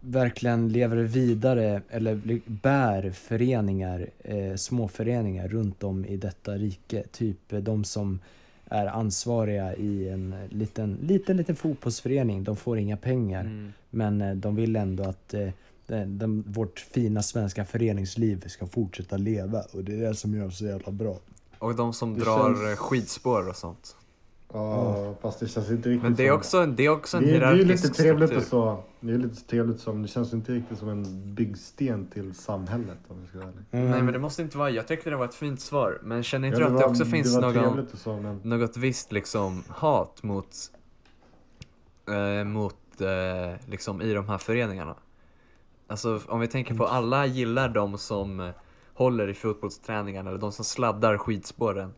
verkligen lever vidare eller bär föreningar, eh, småföreningar runt om i detta rike. Typ de som är ansvariga i en liten, liten, liten fotbollsförening. De får inga pengar, Mm. men eh, de vill ändå att eh, den, den, vårt fina svenska föreningsliv ska fortsätta leva och det är det som gör oss så jävla bra. Och de som Det drar känns- eh, skidspår och sånt. Ja, fast det känns inte riktigt Men det är också, en- det är också en det är, det är ju hierarkisk lite trevligt och struktur. så. Det är lite trevligt som, det känns inte riktigt som en byggsten till samhället om jag ska vara ärlig. Nej men det måste inte vara, jag tyckte det var ett fint svar. Men känner inte Ja, du att det också finns det någon, så, men något visst liksom hat mot, eh, mot eh, liksom i de här föreningarna? Alltså om vi tänker på alla gillar de som eh, håller i fotbollsträningarna eller de som sladdar skidspåren.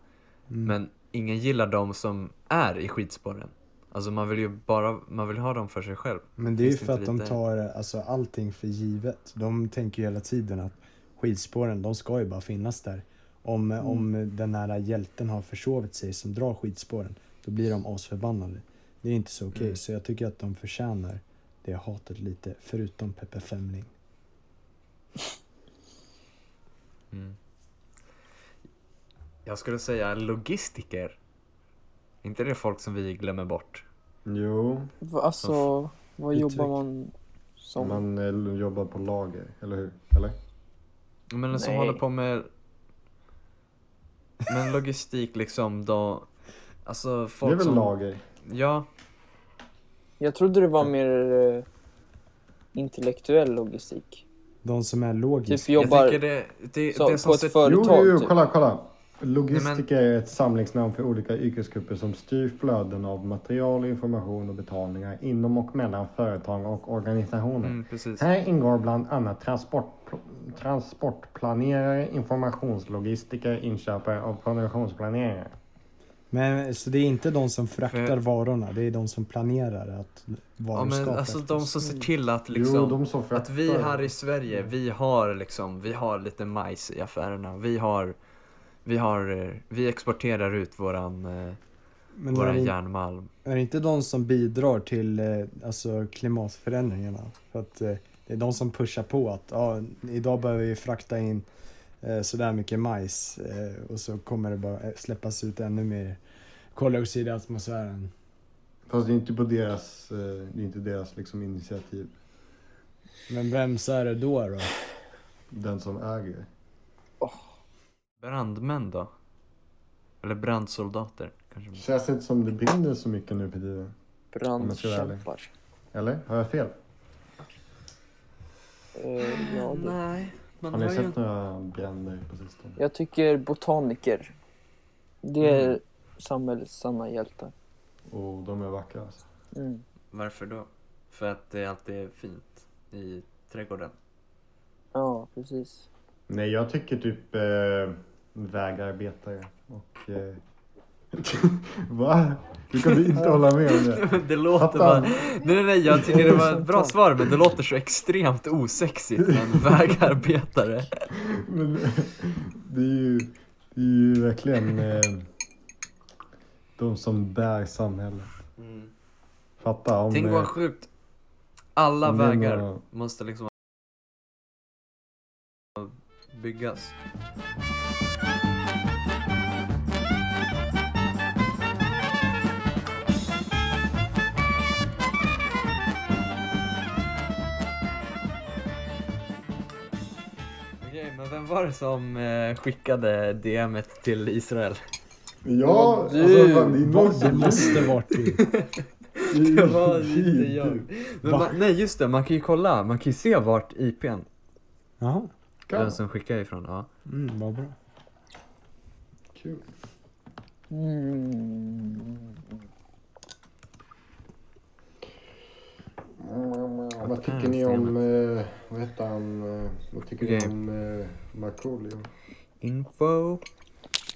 Mm. Men ingen gillar de som är i skidspåren. Alltså man vill ju bara, man vill ha dem för sig själv. Men det är ju för att de tar alltså, allting för givet. De tänker ju hela tiden att skidspåren, de ska ju bara finnas där. Om, Mm. om den här hjälten har försovit sig som drar skidspåren, då blir de asförbannade. Det är inte så okej, Mm. så jag tycker att de förtjänar det hatet lite, förutom Peppe Femling. Mm. Jag skulle säga logistiker. inte det folk som vi glömmer bort? jo, Va- Alltså, vad Uttryck. jobbar man som? man eh, jobbar på lager, eller hur? Eller? Men som Nej. håller på med Men logistik liksom då Alltså Det är folk väl som lager? Ja, Jag trodde det var mer eh, intellektuell logistik. De som är logiska. Typ jobbar jag tycker det, det, så, det som på ett ser- Jo, företag. jo, jo, typ. kolla, kolla. Logistiker Nej, är ett samlingsnamn för olika yrkesgrupper som styr flöden av material, information och betalningar inom och mellan företag och organisationer. mm, Här ingår bland annat transport, transportplanerare, informationslogistiker, inköpare och produktionsplanerare. Men så det är inte de som fraktar För- varorna, det är de som planerar att varor Ja men ska alltså de som ser till att Jo, liksom de som Att vi här i Sverige, vi har liksom, vi har lite majs i affärerna Vi har Vi har, eh, vi exporterar ut våran, eh, Men är våran det, järnmalm är det inte de som bidrar till eh, alltså, klimatförändringarna? För att det är de som pushar på att ja, idag behöver vi frakta in eh, sådär mycket majs eh, och så kommer det bara släppas ut ännu mer koldioxid i atmosfären. Fast det är inte på deras, eh, det är inte deras liksom initiativ. Men vems är det då? då? Den som äger. Brandmän då? Eller brandsoldater kanske Känns inte som det brinner så mycket nu för tiden. Brandkämpar. Eller? Har jag fel? Eh, ja, det. Nej, man Har ni har ju sett några bränder på sistone? Jag tycker botaniker. Det är Mm. samhällets sanna hjältar. Och de är vackra alltså. Mm. Varför då? För att det alltid är fint i trädgården. Ja, precis. Nej, jag tycker typ eh, vägarbetare och... Eh, Va? Du kan inte hålla med om det. det låter bara... Nej nej nej, jag tycker det var ett bra svar men det låter så extremt osexigt med en vägarbetare. Men, det är ju, det är ju verkligen eh, de som bär samhället. Fatta om... Tänk eh, vad sjukt. Alla vägar måste liksom byggas. Okej, men vem var det som eh, skickade DMet till Israel? Ja, Du, alltså, fan, det, någon Det som- måste varit du. Det var du. jag. Men man, nej just det, man kan ju kolla, man kan ju se vart IPn, Jaha, vem som skickar ifrån. Ja. mm, vad bra. Kul. Mm. tycker ni om, eh, vad heter han, eh, vad tycker Okej. ni om eh, Markoolio? Info.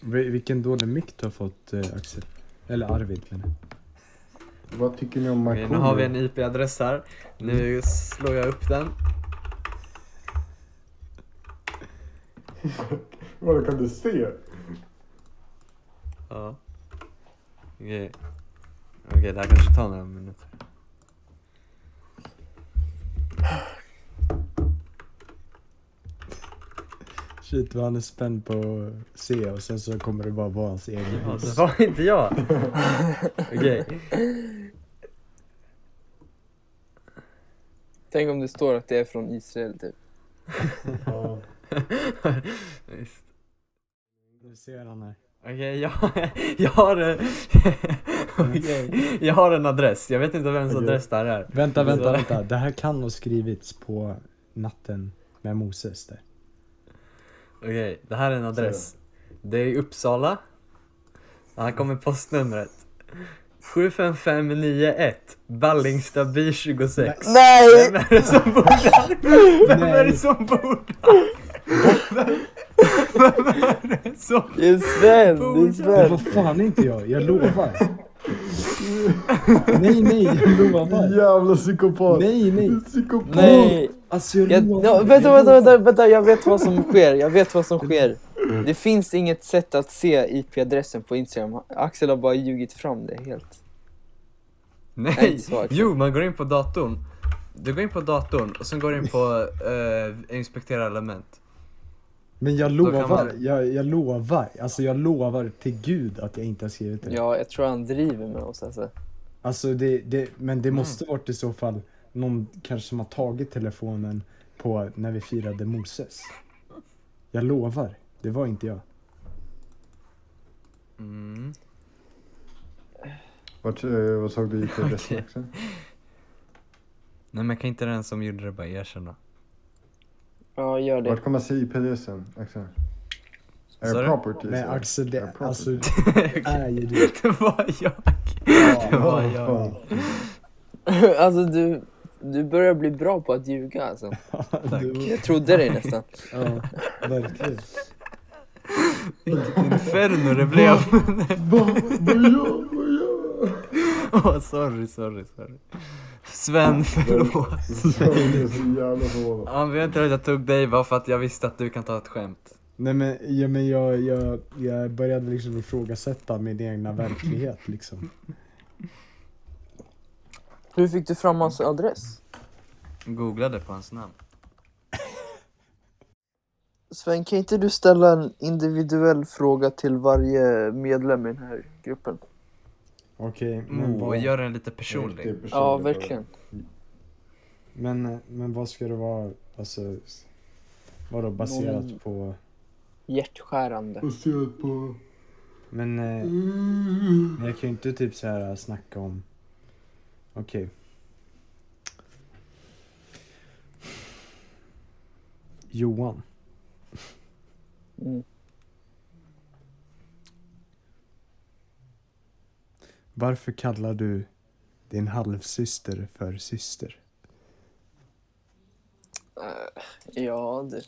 Vi- Vilken dålig mick du har fått eh, Axel. Eller Arvid menar jag. Vad tycker ni om Markoolio? nu har vi en IP-adress här. Nu slår jag upp den. Vad kan du se? Ja. Okej. Okej, det här kanske tar några minuter. Shit vad han är spänd på att se och sen så kommer det bara vara hans egen Ja, hus. det var inte jag. Okej. Tänk om det står att det är från Israel typ. Visst. Nu ser han här. Okej, jag, jag har. Okej, jag har en adress. Jag vet inte vems Okej. adress det här är. Vänta, vänta, vänta. Det här kan ha skrivits på natten med Moses där. Okej, det här är en adress. Det är i Uppsala. Här kommer postnumret. 75591 Ballingstaby 26. Nej! Vem är det som bor där? Vem är det som bor där? Vem, vem är det som... Det är Sven, det är Det Sven. var fan inte jag, jag lovar. Nej, nej, jag lovar. Jävla psykopat! Nej, nej. Psykopat! Nej! Alltså jag Jag, lovar. ja, vänta, vänta, vänta, vänta, jag vet vad som sker. Jag vet vad som sker. Det finns inget sätt att se IP-adressen på Instagram. Axel har bara ljugit fram det helt. Nej, Nej! så. Jo, man går in på datorn. Du går in på datorn och sen går du in på uh, inspektera element. Men jag lovar, man- jag, jag lovar. Alltså jag lovar till gud att jag inte har skrivit det. Ja, jag tror han driver med oss alltså. Alltså det, det, men det Mm. måste varit i så fall någon kanske som har tagit telefonen på när vi firade Moses. Jag lovar, det var inte jag. Mm. Vart, eh, vad såg du IP-adressen Okej. också? Nej men kan inte den som gjorde det bara erkänna? Ja, gör det. Vart kommer jag se IP-adressen, Axel? Är Sa det du? properties? Nej? Axel, Är det, properties? alltså det är ju du. det var jag. Det var Ja, jag. alltså du, du börjar bli bra på att ljuga alltså. du Jag trodde dig nästan. ja, verkligen. Vilket inferno det blev. Vad gör vad gör? Åh, sorry, sorry, sorry. Sven, förlåt. Jag är så jävla förvånad. Anledningen till att jag tog dig var för att jag visste att du kan ta ett skämt. Nej men, ja, men jag, jag, jag började liksom ifrågasätta min egna verklighet liksom. Hur fick du fram hans adress? Googlade på hans namn. Sven, kan inte du ställa en individuell fråga till varje medlem i den här gruppen? Okej, men, Oh, och vad, gör den lite personlig. Riktigt Ja, personlig verkligen. men, men vad ska det vara, alltså, vadå baserat Någon- på, Hjärtskärande. Baserat på... men eh, Mm. Men jag kan ju inte typ så här snacka om... Okej. Johan. Mm. Varför kallar du din halvsyster för syster? Eh, ja, det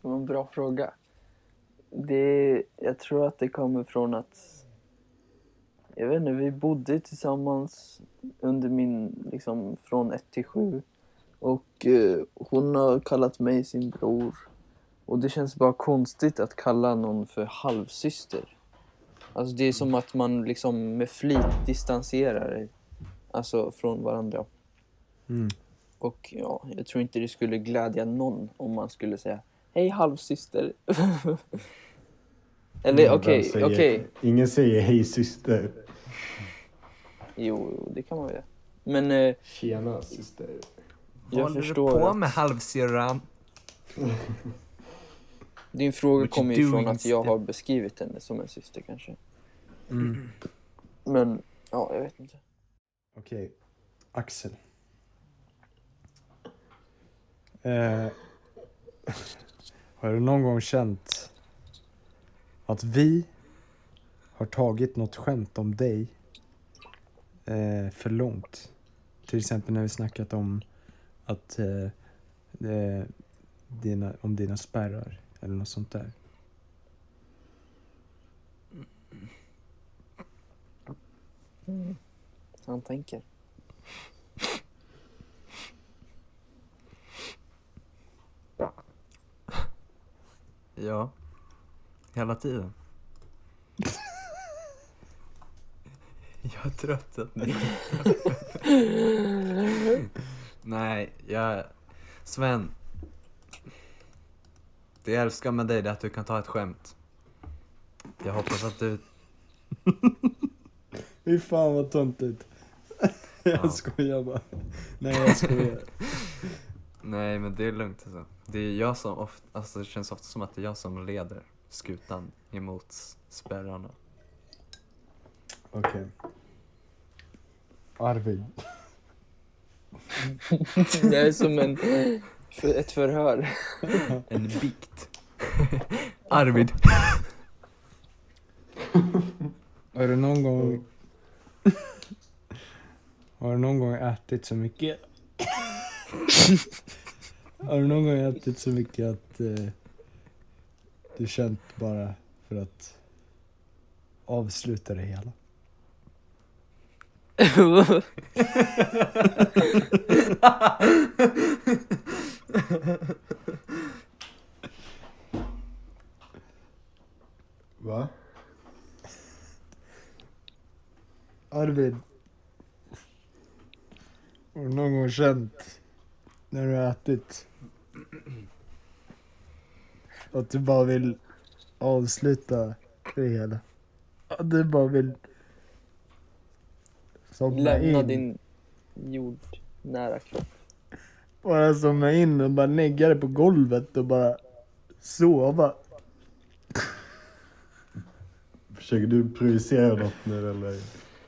var en bra fråga. Det, jag tror att det kommer från att... Jag vet inte, vi bodde tillsammans under min, liksom från 1 till 7. Och eh, hon har kallat mig sin bror. Och det känns bara konstigt att kalla någon för halvsyster. Alltså det är som att man liksom med flit distanserar. Alltså från varandra. Mm. Och ja, jag tror inte det skulle glädja någon om man skulle säga Hej halvsyster. Eller Vem okej, säger- okej. Ingen säger hej syster. Jo, det kan man göra. Men eh, Tjena syster. jag Håller förstår du på att med halvsyrran? din fråga kommer ju från att jag har beskrivit henne som en syster kanske. Mm. Men ja, jag vet inte. Okej. Axel. Eh, har du någon gång känt att vi har tagit något skämt om dig eh, för långt? Till exempel när vi snackat om att eh, det, dina, om dina spärrar eller något sånt där. Han tänker. Ja. Hela tiden. Jag är tröttat nu. Nej, jag... Sven. Det jag älskar med dig är att du kan ta ett skämt. Jag hoppas att du... Fy fan vad töntigt. jag Ja. skojar bara. Nej jag skojar. Nej men det är lugnt alltså. Det är jag som ofta, alltså det känns ofta som att det är jag som leder skutan emot spärrarna. Okej. Arvid. Det är som en, för ett förhör. En bikt. Arvid. Har du någon gång... Har du någon gång ätit så mycket... Har du någon gång ätit så mycket att eh, du känt bara för att avsluta det hela? Va? Arvid. Har du någon gång känt när du har ätit att du bara vill avsluta det hela? Att du bara vill somna Lämna in. din jordnära kropp. Bara somna in och bara lägga dig på golvet och bara sova. Försöker du projicera något nu eller?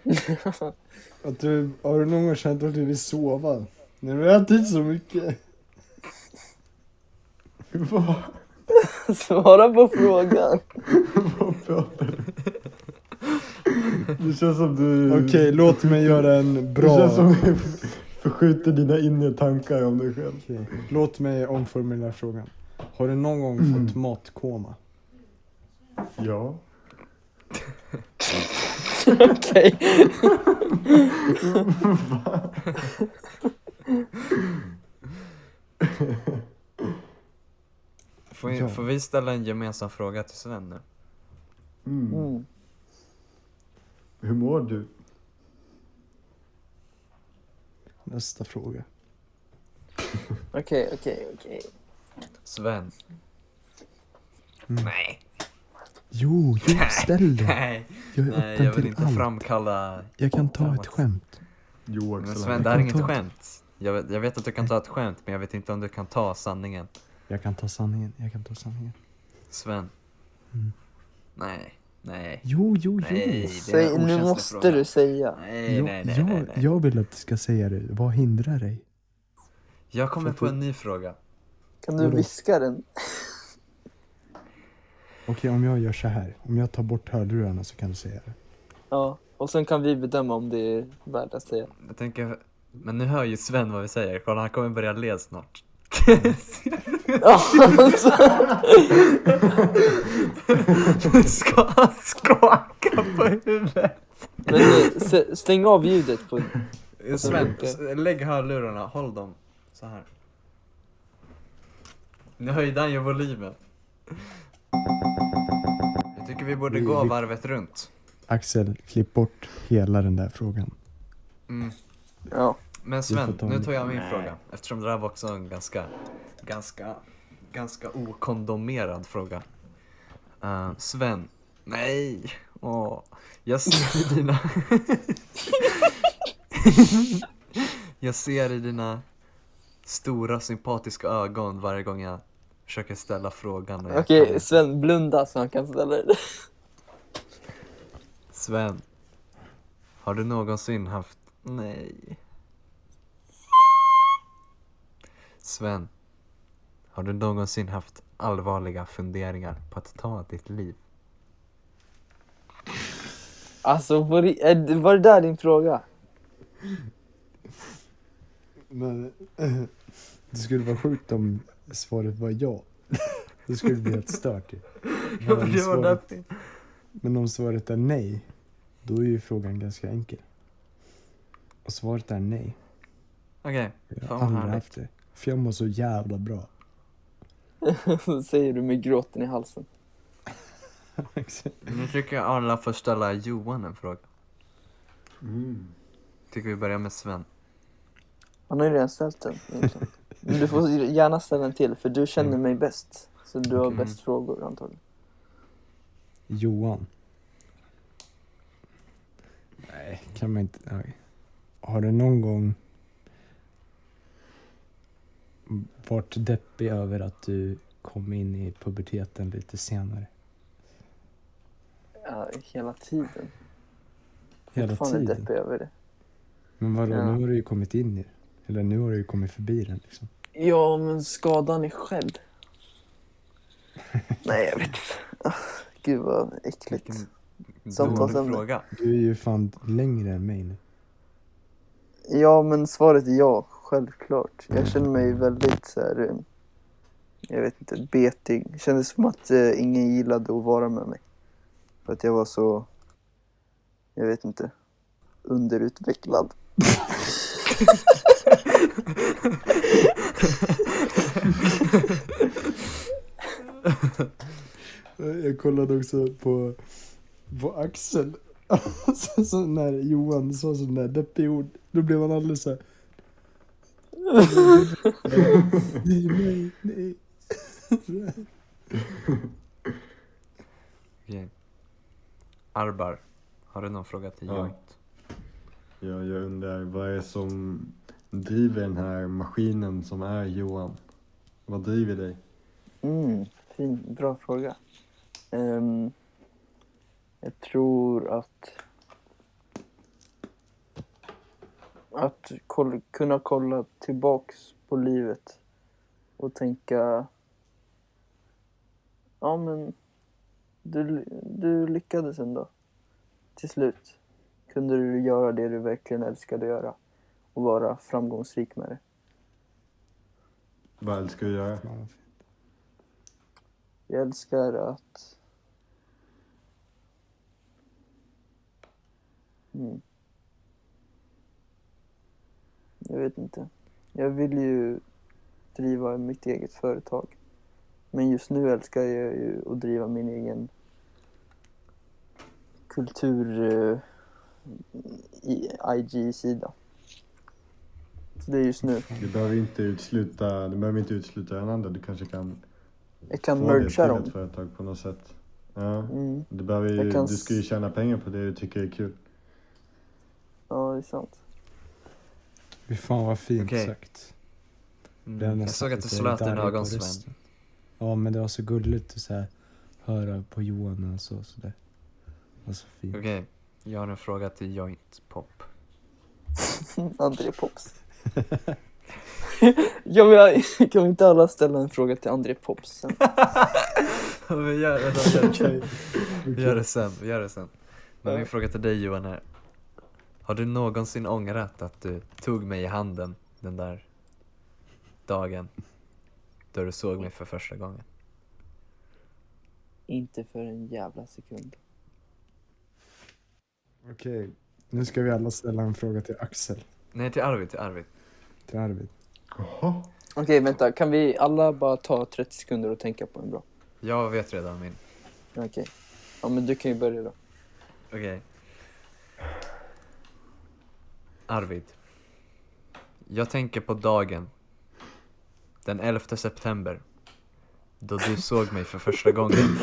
Att du, har du någon gång känt att du vill sova? När du har ätit så mycket? Vad? Svara på frågan. Vad pratar du? Det känns som du... Okej, låt mig göra en Det bra... känns som förskjuter dina inre tankar om dig själv. Okej, Låt mig omformulera frågan. Har du någon gång Mm. fått matkoma? Ja. Okej. Får, vi- Ja. får vi ställa en gemensam fråga till Sven nu? Mm. Mm. Hur mår du? Nästa fråga. Okej, okej, okej. Sven? Mm. Nej. Jo, jo, ställ det. Nej, Jag är nej öppen jag vill till inte allt. framkalla... Jag kan ta ett skämt. Jo, Men. Sven, det här. är inget ta- skämt. Jag vet, jag vet att du kan ta ett skämt, men jag vet inte om du kan ta sanningen. Jag kan ta sanningen. Jag kan ta sanningen. Sven? Mm. Nej, nej, Jo, jo, nej. är en Säg, nu måste fråga. du säga. Nej, jo. nej, nej, jag, nej, nej. jag vill att du ska säga det. Vad hindrar dig? Jag kommer på en ny fråga. Kan du Vadå? viska den? Okej, om jag gör så här. Om jag tar bort hörlurarna så kan du säga det. Ja, och sen kan vi bedöma om det är värt att säga. Jag tänker, men nu hör ju Sven vad vi säger. Kolla, han kommer börja le snart. Alltså. Ska han skaka på huvudet? Men eh, s- stäng av ljudet på... Sven, Okej. s- lägg hörlurarna, håll dem så här. Nu höjde han ju volymen. Jag tycker vi borde Vi- gå vi- varvet runt. Axel, klipp bort hela den där frågan. Mm. Ja. Men Sven, ta nu tar jag min Nej. fråga. Eftersom det där var också en ganska, ganska, ganska okondomerad fråga. Eh, Sven, nej, åh, jag ser i dina... jag ser i dina stora sympatiska ögon varje gång jag försöker ställa frågan. Okej, kan- Sven, blunda så han kan ställa det. Sven, har du någonsin haft... Nej. Sven, har du någonsin haft allvarliga funderingar på att ta ditt liv? Alltså, var det, är det- var det där din fråga? Men det skulle vara sjukt om svaret var ja. Det skulle bli helt stört ju. Men var svaret-. Men om svaret är nej, då är ju frågan ganska enkel. Och svaret är nej. Okej, har Fan, vad härligt. För jag mår så jävla bra. Så säger du med gråten i halsen. nu tycker jag alla får ställa Johan en fråga. Mm. Tycker vi börjar med Sven. Han har ju redan ställt den. Men du får gärna ställa en till, för du känner mig bäst. Så du har Okej. bäst frågor antagligen. Johan. Nej, kan man inte. Nej. Har du någon gång varit deppig över att du kom in i puberteten lite senare? Ja, hela tiden. Hela tiden? deppig över det. Men vadå, Ja. nu har du ju kommit in i det. Eller nu har du ju kommit förbi den liksom. Ja, men skadan är skedd. Nej, jag vet inte. Ah, Gud vad äckligt. Samtalsämne. fråga. Du är ju fan längre än mig nu. Ja, men svaret är ja. Självklart. Jag känner mig väldigt så här, eh, jag vet inte, betig. Det kändes som att eh, ingen gillade att vara med mig. För att jag var så, jag vet inte, underutvecklad. Jag kollade också på, på Axel. så, så när Johan sa sån där deppig ord, då blev han alldeles så här. Nej, nej, nej. Okej. Arbar, har du någon fråga till Ja. Joint? Ja, jag undrar, vad är det som driver den här maskinen som är Johan? Vad driver dig? Mm, fin, bra fråga. Ehm, jag tror att att koll, kunna kolla tillbaks på livet och tänka ja men du, du lyckades ändå till slut. Kunde du göra det du verkligen älskade att göra och vara framgångsrik med det. Vad älskar du att göra? Ja, Jag älskar att... Mm. Jag vet inte. Jag vill ju driva mitt eget företag. Men just nu älskar jag ju att driva min egen kultur eh, i IG-sida. Så det är just nu. Du behöver inte utesluta, du behöver inte utesluta den andra. Du kanske kan Jag kan få det till dem. ett företag på något sätt. Ja. Mm. Du, behöver ju, kan du ska ju tjäna pengar på det du tycker är kul. Ja, det är sant. Fy fan vad fint Okej. sagt. Mm. Jag såg att du lite slöt dina på ögon Sven. rösten. Ja men det var så gulligt att så här, höra på Johan när han sa sådär. Det var så fint. Okej, jag har en fråga till Joint Pop. André Pops. ja, men jag, kan vi inte alla ställa en fråga till André Pops sen? vi, gör, vänta, vi, gör, gör det sen, vi gör det sen. Men Ja. min fråga till dig Johan är. Har du någonsin ångrat att du tog mig i handen den där dagen då du såg mig för första gången? Inte för en jävla sekund. Okej, nu ska vi alla ställa en fråga till Axel. Nej, till Arvid, till Arvid. Till Arvid. Jaha. Okej, vänta. Kan vi alla bara ta 30 sekunder och tänka på en bra? Jag vet redan min. Okej. Ja, men du kan ju börja då. Okej. Arvid. Jag tänker på dagen. Den 11 september. Då du såg mig för första gången.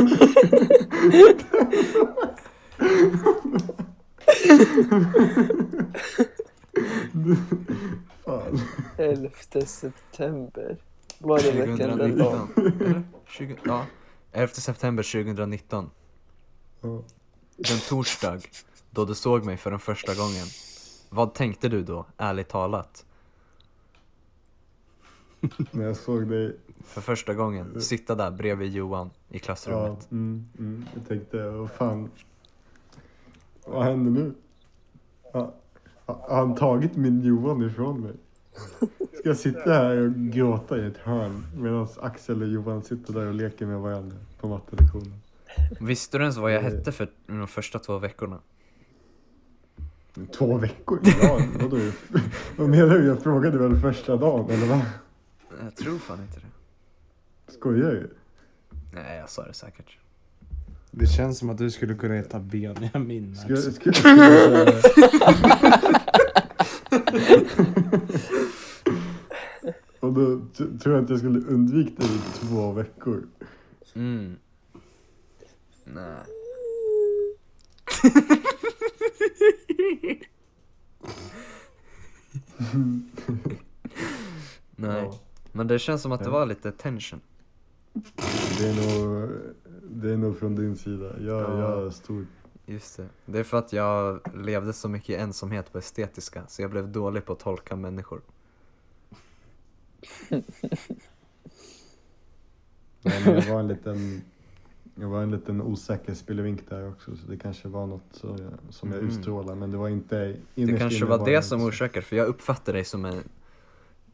Fan. 11 september. Var det verkligen den dagen? 2019. Eller? 20, ja. 11 september 2019. Ja. Den torsdag. Då du såg mig för den första gången. Vad tänkte du då, ärligt talat? När jag såg dig, För första gången, sitta där bredvid Johan i ja, klassrummet. mm, mm, jag tänkte, vad fan. Vad händer nu? Ha- ha- Har han tagit min Johan ifrån mig? Ska jag sitta här och gråta i ett hörn medan Axel och Johan sitter där och leker med varandra på mattelektionen? Visste du ens vad jag hette för de första två veckorna? Två veckor? Ja, vadå? Vad menar du? Jag frågade väl första dagen, eller vad? Jag tror fan inte det. Skojar du? Nej, jag sa det säkert. Det känns som att du skulle kunna heta Benjamin. Ska jag säga... Och då tror jag att jag skulle undvika det i två veckor. Mm. Nej. Nej. Ja. Men det känns som att det var lite tension. Det är nog, det är nog från din sida. Jag, Ja. jag är stor. Just det. Det är för att jag levde så mycket i ensamhet på estetiska, så jag blev dålig på att tolka människor. Nej, men jag var en liten, jag var en liten osäker spelevink där också. Så det kanske var något så jag, som jag Mm. utstrålar. Men det var inte Det kanske var det som orsakade, för jag uppfattar dig som en...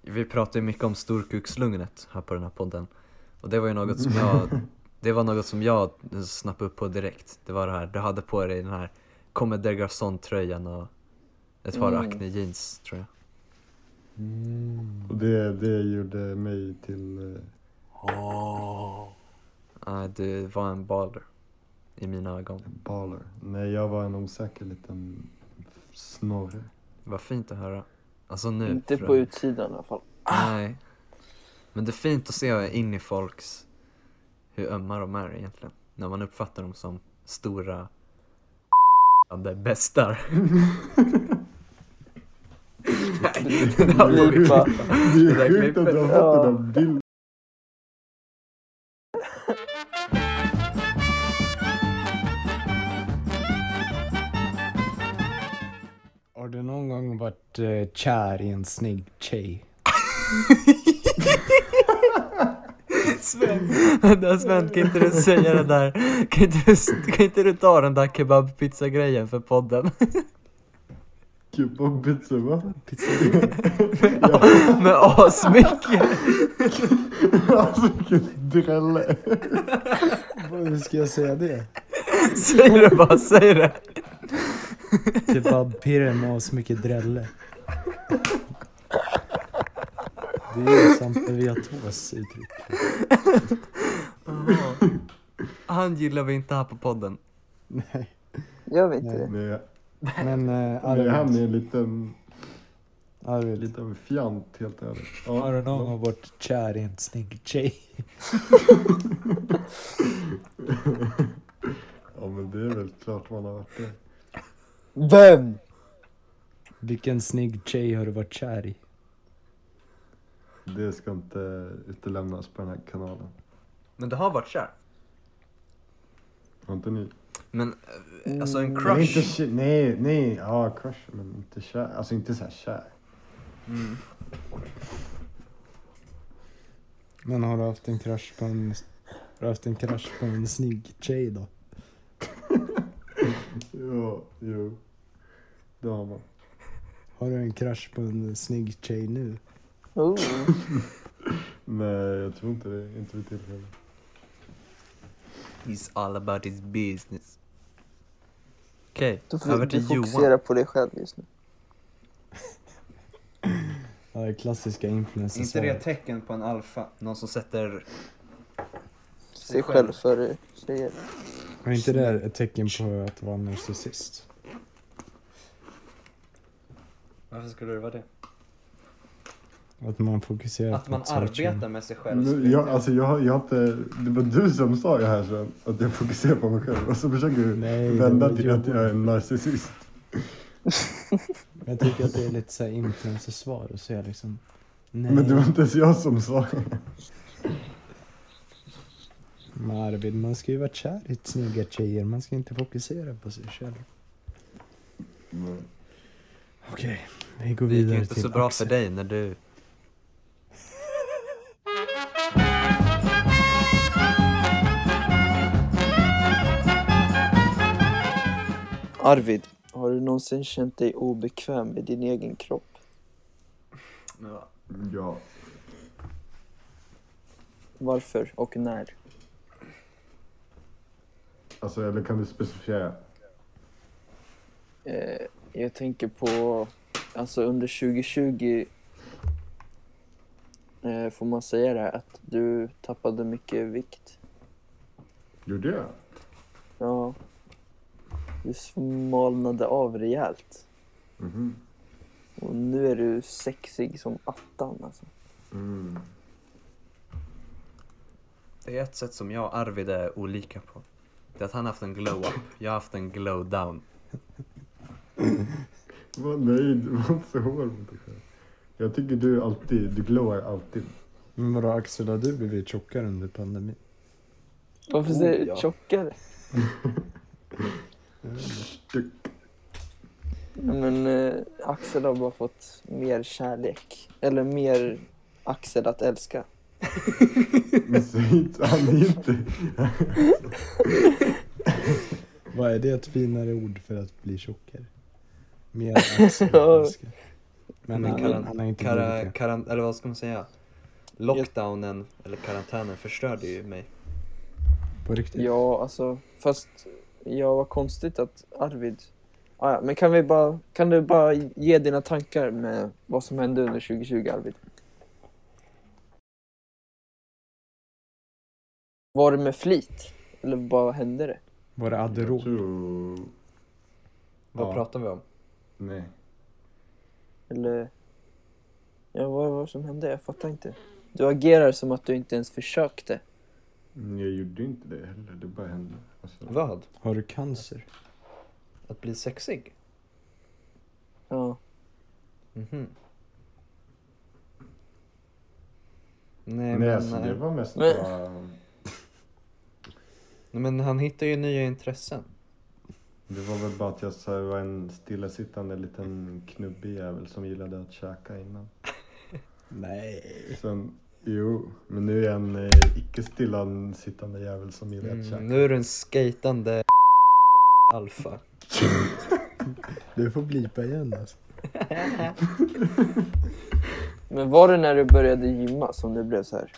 Vi pratar ju mycket om storkukslugnet här på den här podden. Och det var ju något som jag... Det var något som jag snappade upp på direkt. Det var det här, du hade på dig den här Comme des Garçons-tröjan och ett par Mm. Acne jeans, tror jag. Mm. Och det, det gjorde mig till eh, Nej, du var en baller. I mina ögon. baller. Nej, jag var en osäker liten snorre. Vad fint att höra. Alltså nu. Inte på utsidan i alla fall. Nej. Men det är fint att se in i folks, hur ömma de är egentligen. När man uppfattar dem som stora det bästar. Nej, den här får vi klippa. Det Det där är sjukt att du har fått den där bilden. Har du någon gång varit eh, kär i en snygg tjej? Sven, vänta Sven, kan inte du säga det där? Kan inte du, kan inte du ta den där kebabpizza-grejen för podden? Kebabpizza, va? Pizza. Med asmycket! alltså vilken drälle. Hur ska jag säga det? Säg det bara, säg det! Kebabpirre med så mycket drälle. Det är ju Sampe V2s uttryck. Han gillar vi inte här på podden. Nej. Gör vi inte Nej. det? Nej, Men eh, nej, han är Arvid, en liten, Arvid liten fjant helt ärligt. Ja, har du någon gång varit kär i en snygg tjej? ja men det är väl klart man har varit det. Vem? Vilken snygg tjej har du varit kär i? Det ska inte utelämnas på den här kanalen. Men du har varit kär? Har inte ni? Men eh, alltså en. Men inte, crush? kä- nej, nej, ja crush men inte kär. Alltså inte så här kär. Mm. Men har du haft en crush på en, har du haft en crush på en snygg tjej då? Ja, jo. Det har man. Har du en crush på en snygg tjej nu? Oh. Nej, jag tror inte det. Inte vid tillfälle. He's all about his business. Okej, Du får över du till fokusera Johan. på dig själv just nu. Ja, det klassiska Är influencer inte det ett tecken på en alfa? Någon som sätter... Sig själv före tjejer. Är inte det ett tecken på att vara narcissist? Varför skulle det vara det? Att man fokuserar Att man arbetar med sig själv. Men jag, alltså jag, jag har inte, det var du som sa det här sen, att jag fokuserar på mig själv. Och så försöker du Nej, det vända till att Johan. jag är en narcissist. Jag tycker att det är lite såhär influencer-svar och säga liksom Nej. Men det var inte ens jag som sa Men Arvid, man ska ju vara kär i snygga tjejer. Man ska inte fokusera på sig själv. det. Okej, vi går Det gick vidare inte till så bra Axel. för dig när du... Arvid, har du någonsin känt dig obekväm med din egen kropp? Ja. Varför och när? Alltså, eller kan du specificera? Eh, jag tänker på, alltså under 2020 eh, får man säga det här, att du tappade mycket vikt. Gjorde jag? Ja. Du smalnade av rejält. Mhm. Och nu är du sexig som attan alltså. Mm. Det är ett sätt som jag och Arvid är olika på. Det är att han har haft en glow-up, jag har haft en glow-down. Var nöjd, var inte så hård mot dig själv. Jag tycker du alltid, du glowar alltid. Men vadå Axel, har du blivit tjockare under pandemin? Varför Oh, säger du ja. tjockare? Men eh, Axel har bara fått mer kärlek. Eller mer Axel att älska. Men säg inte, han är inte... Vad är det ett finare ord för att bli tjockare? Mer Axel Ja. älskar. Men Men han, han har inte kara, karan, eller vad ska man säga? Lockdownen, eller karantänen, förstörde ju mig. På riktigt? Ja, alltså fast ja, vad konstigt att Arvid... Ah, ja, men kan vi bara, kan du bara ge dina tankar med vad som hände under 2020 Arvid? Var det med flit? Eller vad hände det? Var det Jag Adderall? tror... Vad Ja. pratar vi om? Nej. Eller... Ja, vad var det som hände? Jag fattar inte. Du agerar som att du inte ens försökte. Mm, Jag gjorde inte det heller, det bara hände. Alltså, Vad? Har du cancer? Att bli sexig? Ja. Mhm. Nej, Nej, men, alltså det eh, var mest Men- bara... men han hittar ju nya intressen. Det var väl bara att jag så var en stillasittande liten knubbig jävel som gillade att käka innan. Nej. Sen, jo, men nu är jag en eh, icke stillasittande jävel som gillar att käka. Mm, nu är du en skatande alfa. Du får blipa igen alltså. Men var det när du började gymma som det blev så här?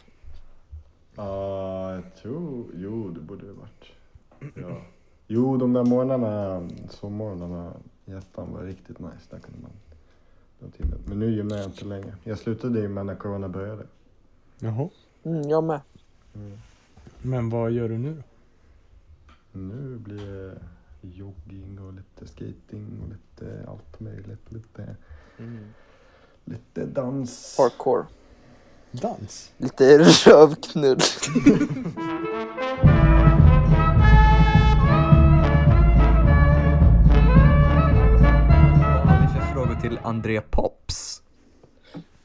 Ja, jag tror... Jo, det borde det varit. Ja. Jo, de där morgnarna, sommorgnarna i ettan var riktigt nice. Där kunde man dra till det. Men nu gymmar jag inte längre. Jag slutade gymma när corona började. Jaha. Mm, jag med. Men vad gör du nu då? Nu blir det jogging och lite skating och lite allt möjligt. Lite, Mm. lite dans. Parkour. Dans? Lite rövknull. Vad har vi för frågor till André Pops?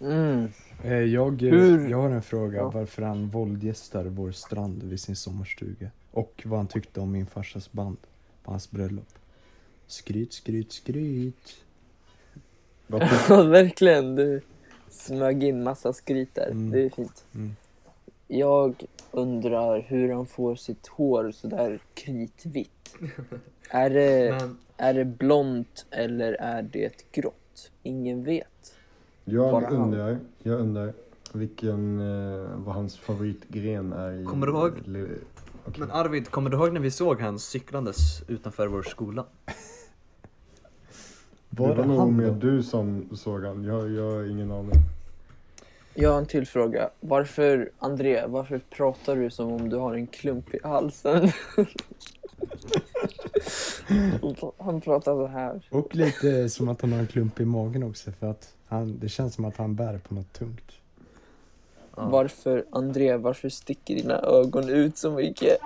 Mm. Eh, Jag, eh, Hur- jag har en fråga. Ja. Varför han våldgästar vår strand vid sin sommarstuga. Och vad han tyckte om min farsas band på hans bröllop. Skryt, skryt, skryt. Ja, verkligen. Du smög in massa skryt där. Mm. Det är fint. Mm. Jag undrar hur han får sitt hår sådär kritvitt. Är det, Men, är det blont eller är det grått? Ingen vet. jag Bara han. undrar, jag undrar vilken, eh, vad hans favoritgren är i... Kommer du ihåg? Okej. men Arvid, kommer du ihåg när vi såg han cyklandes utanför vår skola? Var det det var nog mer du som såg han. Jag, jag har ingen aning. Jag har en till fråga. Varför, André, varför pratar du som om du har en klump i halsen? Han pratar så här. Och lite som att han har en klump i magen också för att han, det känns som att han bär på något tungt. Ja. Varför, André, varför sticker dina ögon ut så mycket?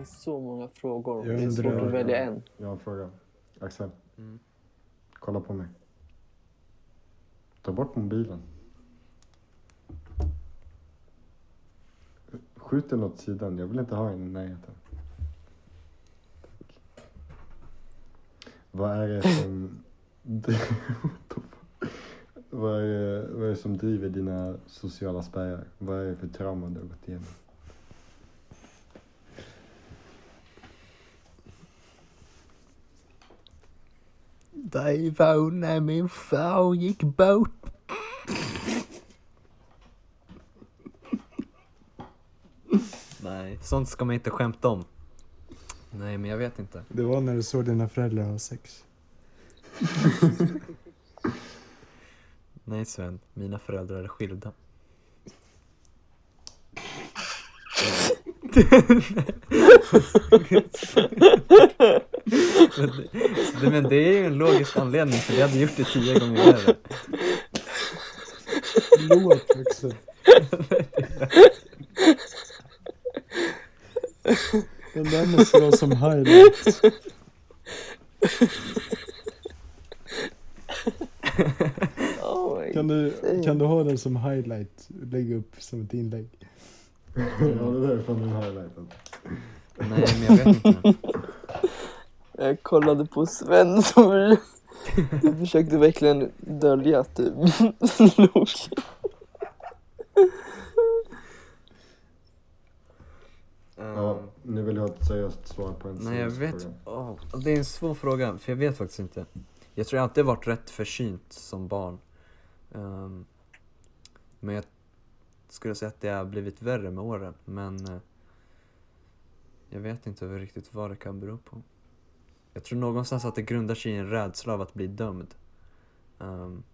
Finns så många frågor. Jag det är svårt att välja en. Jag har en fråga. Axel, Mm. kolla på mig. Ta bort mobilen. Skjut den åt sidan. Jag vill inte ha den i närheten. Vad är det som... vad, är vad är det som driver dina sociala spärrar? Vad är det för trauma du har gått igenom? Var när min far gick bort. Nej, sånt ska man inte skämta om. Nej, men jag vet inte. Det var när du såg dina föräldrar ha sex. Nej Sven, mina föräldrar är skilda. men, det, men det är ju en logisk anledning för vi hade gjort det tio gånger värre. Låt också. Den där måste vara som highlight. Oh Kan du, kan du ha den som highlight? Lägga upp som ett inlägg. Ja, det där är från den highlighten. Nej, men jag vet inte. Jag kollade på Sven som du försökte verkligen dölja att du log. Ja, nu vill jag ha ett seriöst svar på en Nej jag vet, fråga. åh, det är en svår fråga för jag vet faktiskt inte. Jag tror jag alltid varit rätt försynt som barn. Ehm, men jag skulle säga att det har blivit värre med åren men eh, jag vet inte riktigt vad det kan bero på. Jag tror någonstans att det grundar sig i en rädsla av att bli dömd. Um...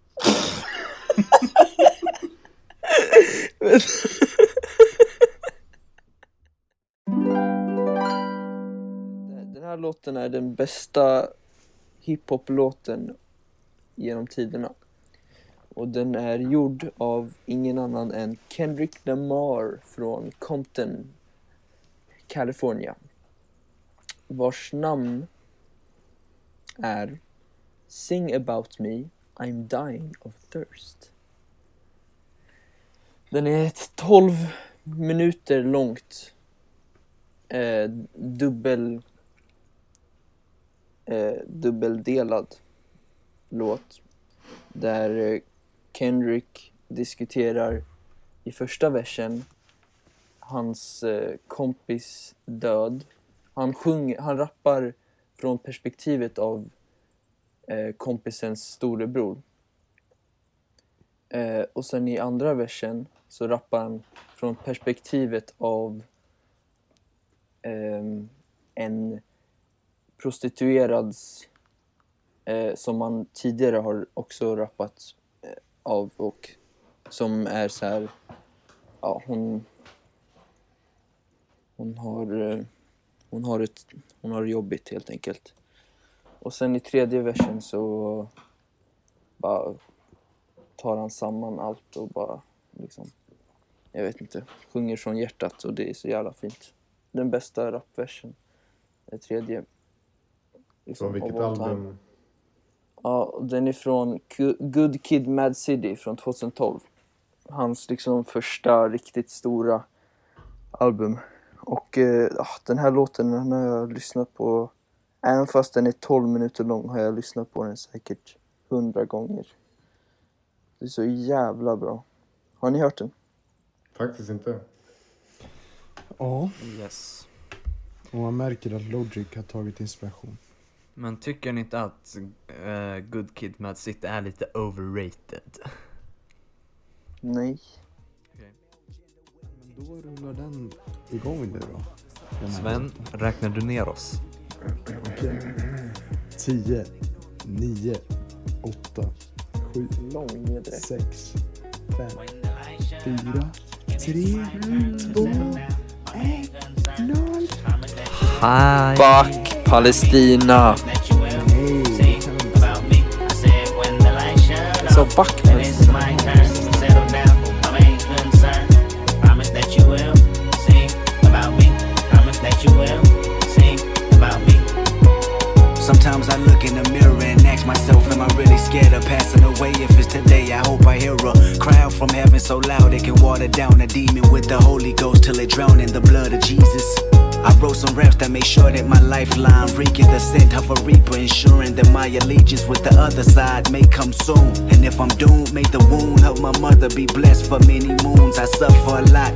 Den här låten är den bästa hiphop-låten genom tiderna. Och den är gjord av ingen annan än Kendrick Lamar från Compton, California. Vars namn är Sing about me, I'm dying of thirst. Den är ett 12 minuter långt eh, dubbel eh, dubbeldelad låt där eh, Kendrick diskuterar i första versen hans eh, kompis död. Han, sjung, han rappar från perspektivet av eh, kompisens storebror. Eh, och sen i andra versen så rappar han från perspektivet av eh, en prostituerad eh, som man tidigare har också rappat eh, av och som är så här, ja hon hon har eh, hon har ett hon har det jobbigt helt enkelt. Och sen i tredje versen så bara tar han samman allt och bara liksom jag vet inte, sjunger från hjärtat och det är så jävla fint. Den bästa rapversen. Den tredje. liksom, Från vilket time. album? Ja, den är från Good Kid Mad City från 2012. Hans liksom första riktigt stora album. Och eh, ah, den här låten den har jag lyssnat på, även fast den är 12 minuter lång har jag lyssnat på den säkert 100 gånger. Det är så jävla bra. Har ni hört den? Faktiskt inte. Ja, yes. och man märker att Logic har tagit inspiration. Men tycker ni inte att eh, Good Kid Mad City är lite overrated? Nej. Då rullar den igång nu då. Sven, räknar du ner oss? Okej. 10, 9, 8, 7, Lång nedräkning. 6, 5, 4, 3, 2, 1, 0. Hi! Fuck Palestina! Sa back I hope I hear a crowd from heaven so loud it can water down a demon with the Holy Ghost till it drown in the blood of Jesus. I wrote some raps that make sure that my lifeline reeking the scent of a reaper, ensuring that my allegiance with the other side may come soon. And if I'm doomed, may the wound of my mother be blessed for many moons. I suffer a lot,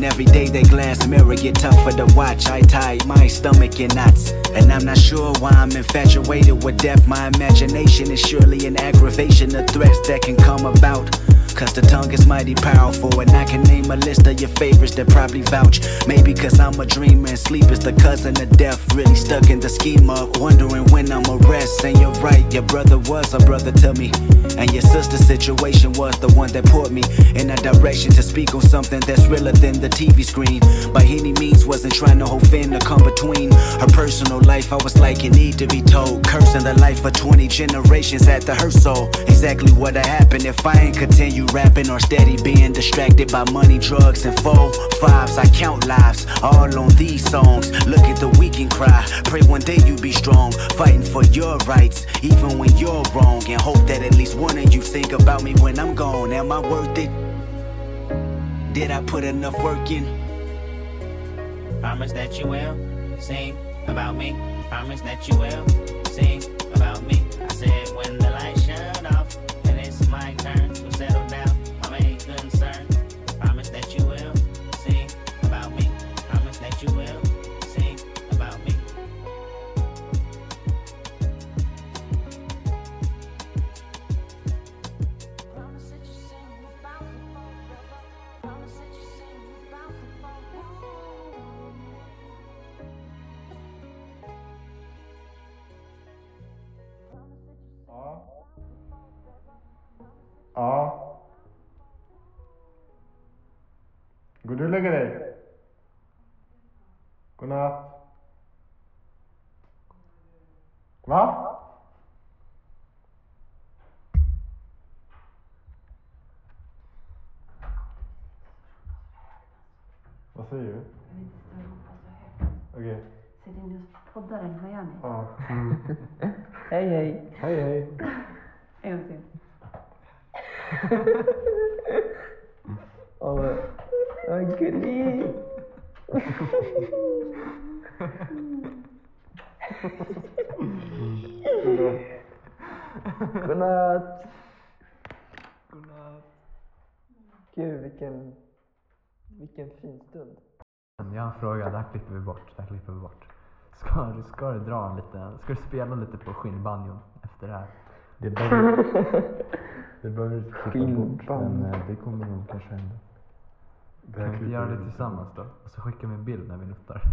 and every day that glass mirror get tougher to watch. I tie my stomach in knots. And I'm not sure why I'm infatuated with death. My imagination is surely an aggravation of threats that can come about. Cause the tongue is mighty powerful, and I can name a list of your favorites that probably vouch. Maybe cause I'm a dreamer and sleep is the cousin of death. Really stuck in the schema, wondering when I'm a rest. And you're right, your brother was a brother to me. And your sister's situation was the one that put me in a direction to speak on something that's realer than the TV screen. By any means, wasn't trying to hold fin to come between her personal life. I was like, you need to be told. Cursing the life of 20 generations at the her soul. Exactly what'd happen if I ain't continue rapping or steady being distracted by money, drugs, and four fives. I count lives all on these songs. Look at the weak and cry. Pray one day you be strong, fighting for your rights, even when you're wrong. And hope that at least one of you think about me when I'm gone. Am I worth it? Did I put enough work in? Promise that you will sing about me. Promise that you will sing about me. I said when the lights shut off and it's my Ja. Går du och lägger dig? Godnatt. Va? Vad säger du? Okej. Sitter ni och poddar eller vad gör ni? Ja. Hej hej. Hej hej. En gång till. Vad gullig. Godnatt. Godnatt. Gud vilken, vilken fin stund. Jag har en fråga, det här klipper vi bort. Det här klipper vi bort. Ska ska du dra en liten, ska du spela lite på skinnbanjon efter det här? Det behöver, det behöver du klippa bort, Skinnband. men eh, det kommer nog kanske hända. Det Kan vi inte göra det tillsammans då? Och så skickar vi en bild när vi nuttar.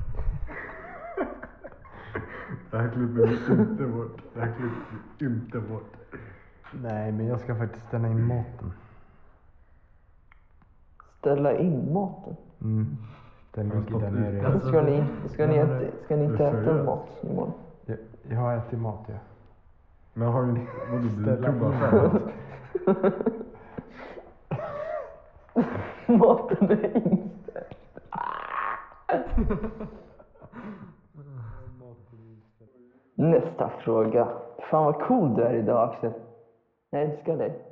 Det här klipper vi inte bort. Det här klipper vi inte bort. Nej, men jag ska faktiskt ställa in maten. Ställa in maten. Mm. Den ligger där nere. Alltså, Ska ni, ska ni, äta, ska ni är inte äta mat imorgon? Jag, jag har ätit mat, ja. Men har du... Vadå, du Ställa tog bara in själv? Maten är inställd. Nästa fråga. Fan vad cool du är idag Axel. Jag älskar dig.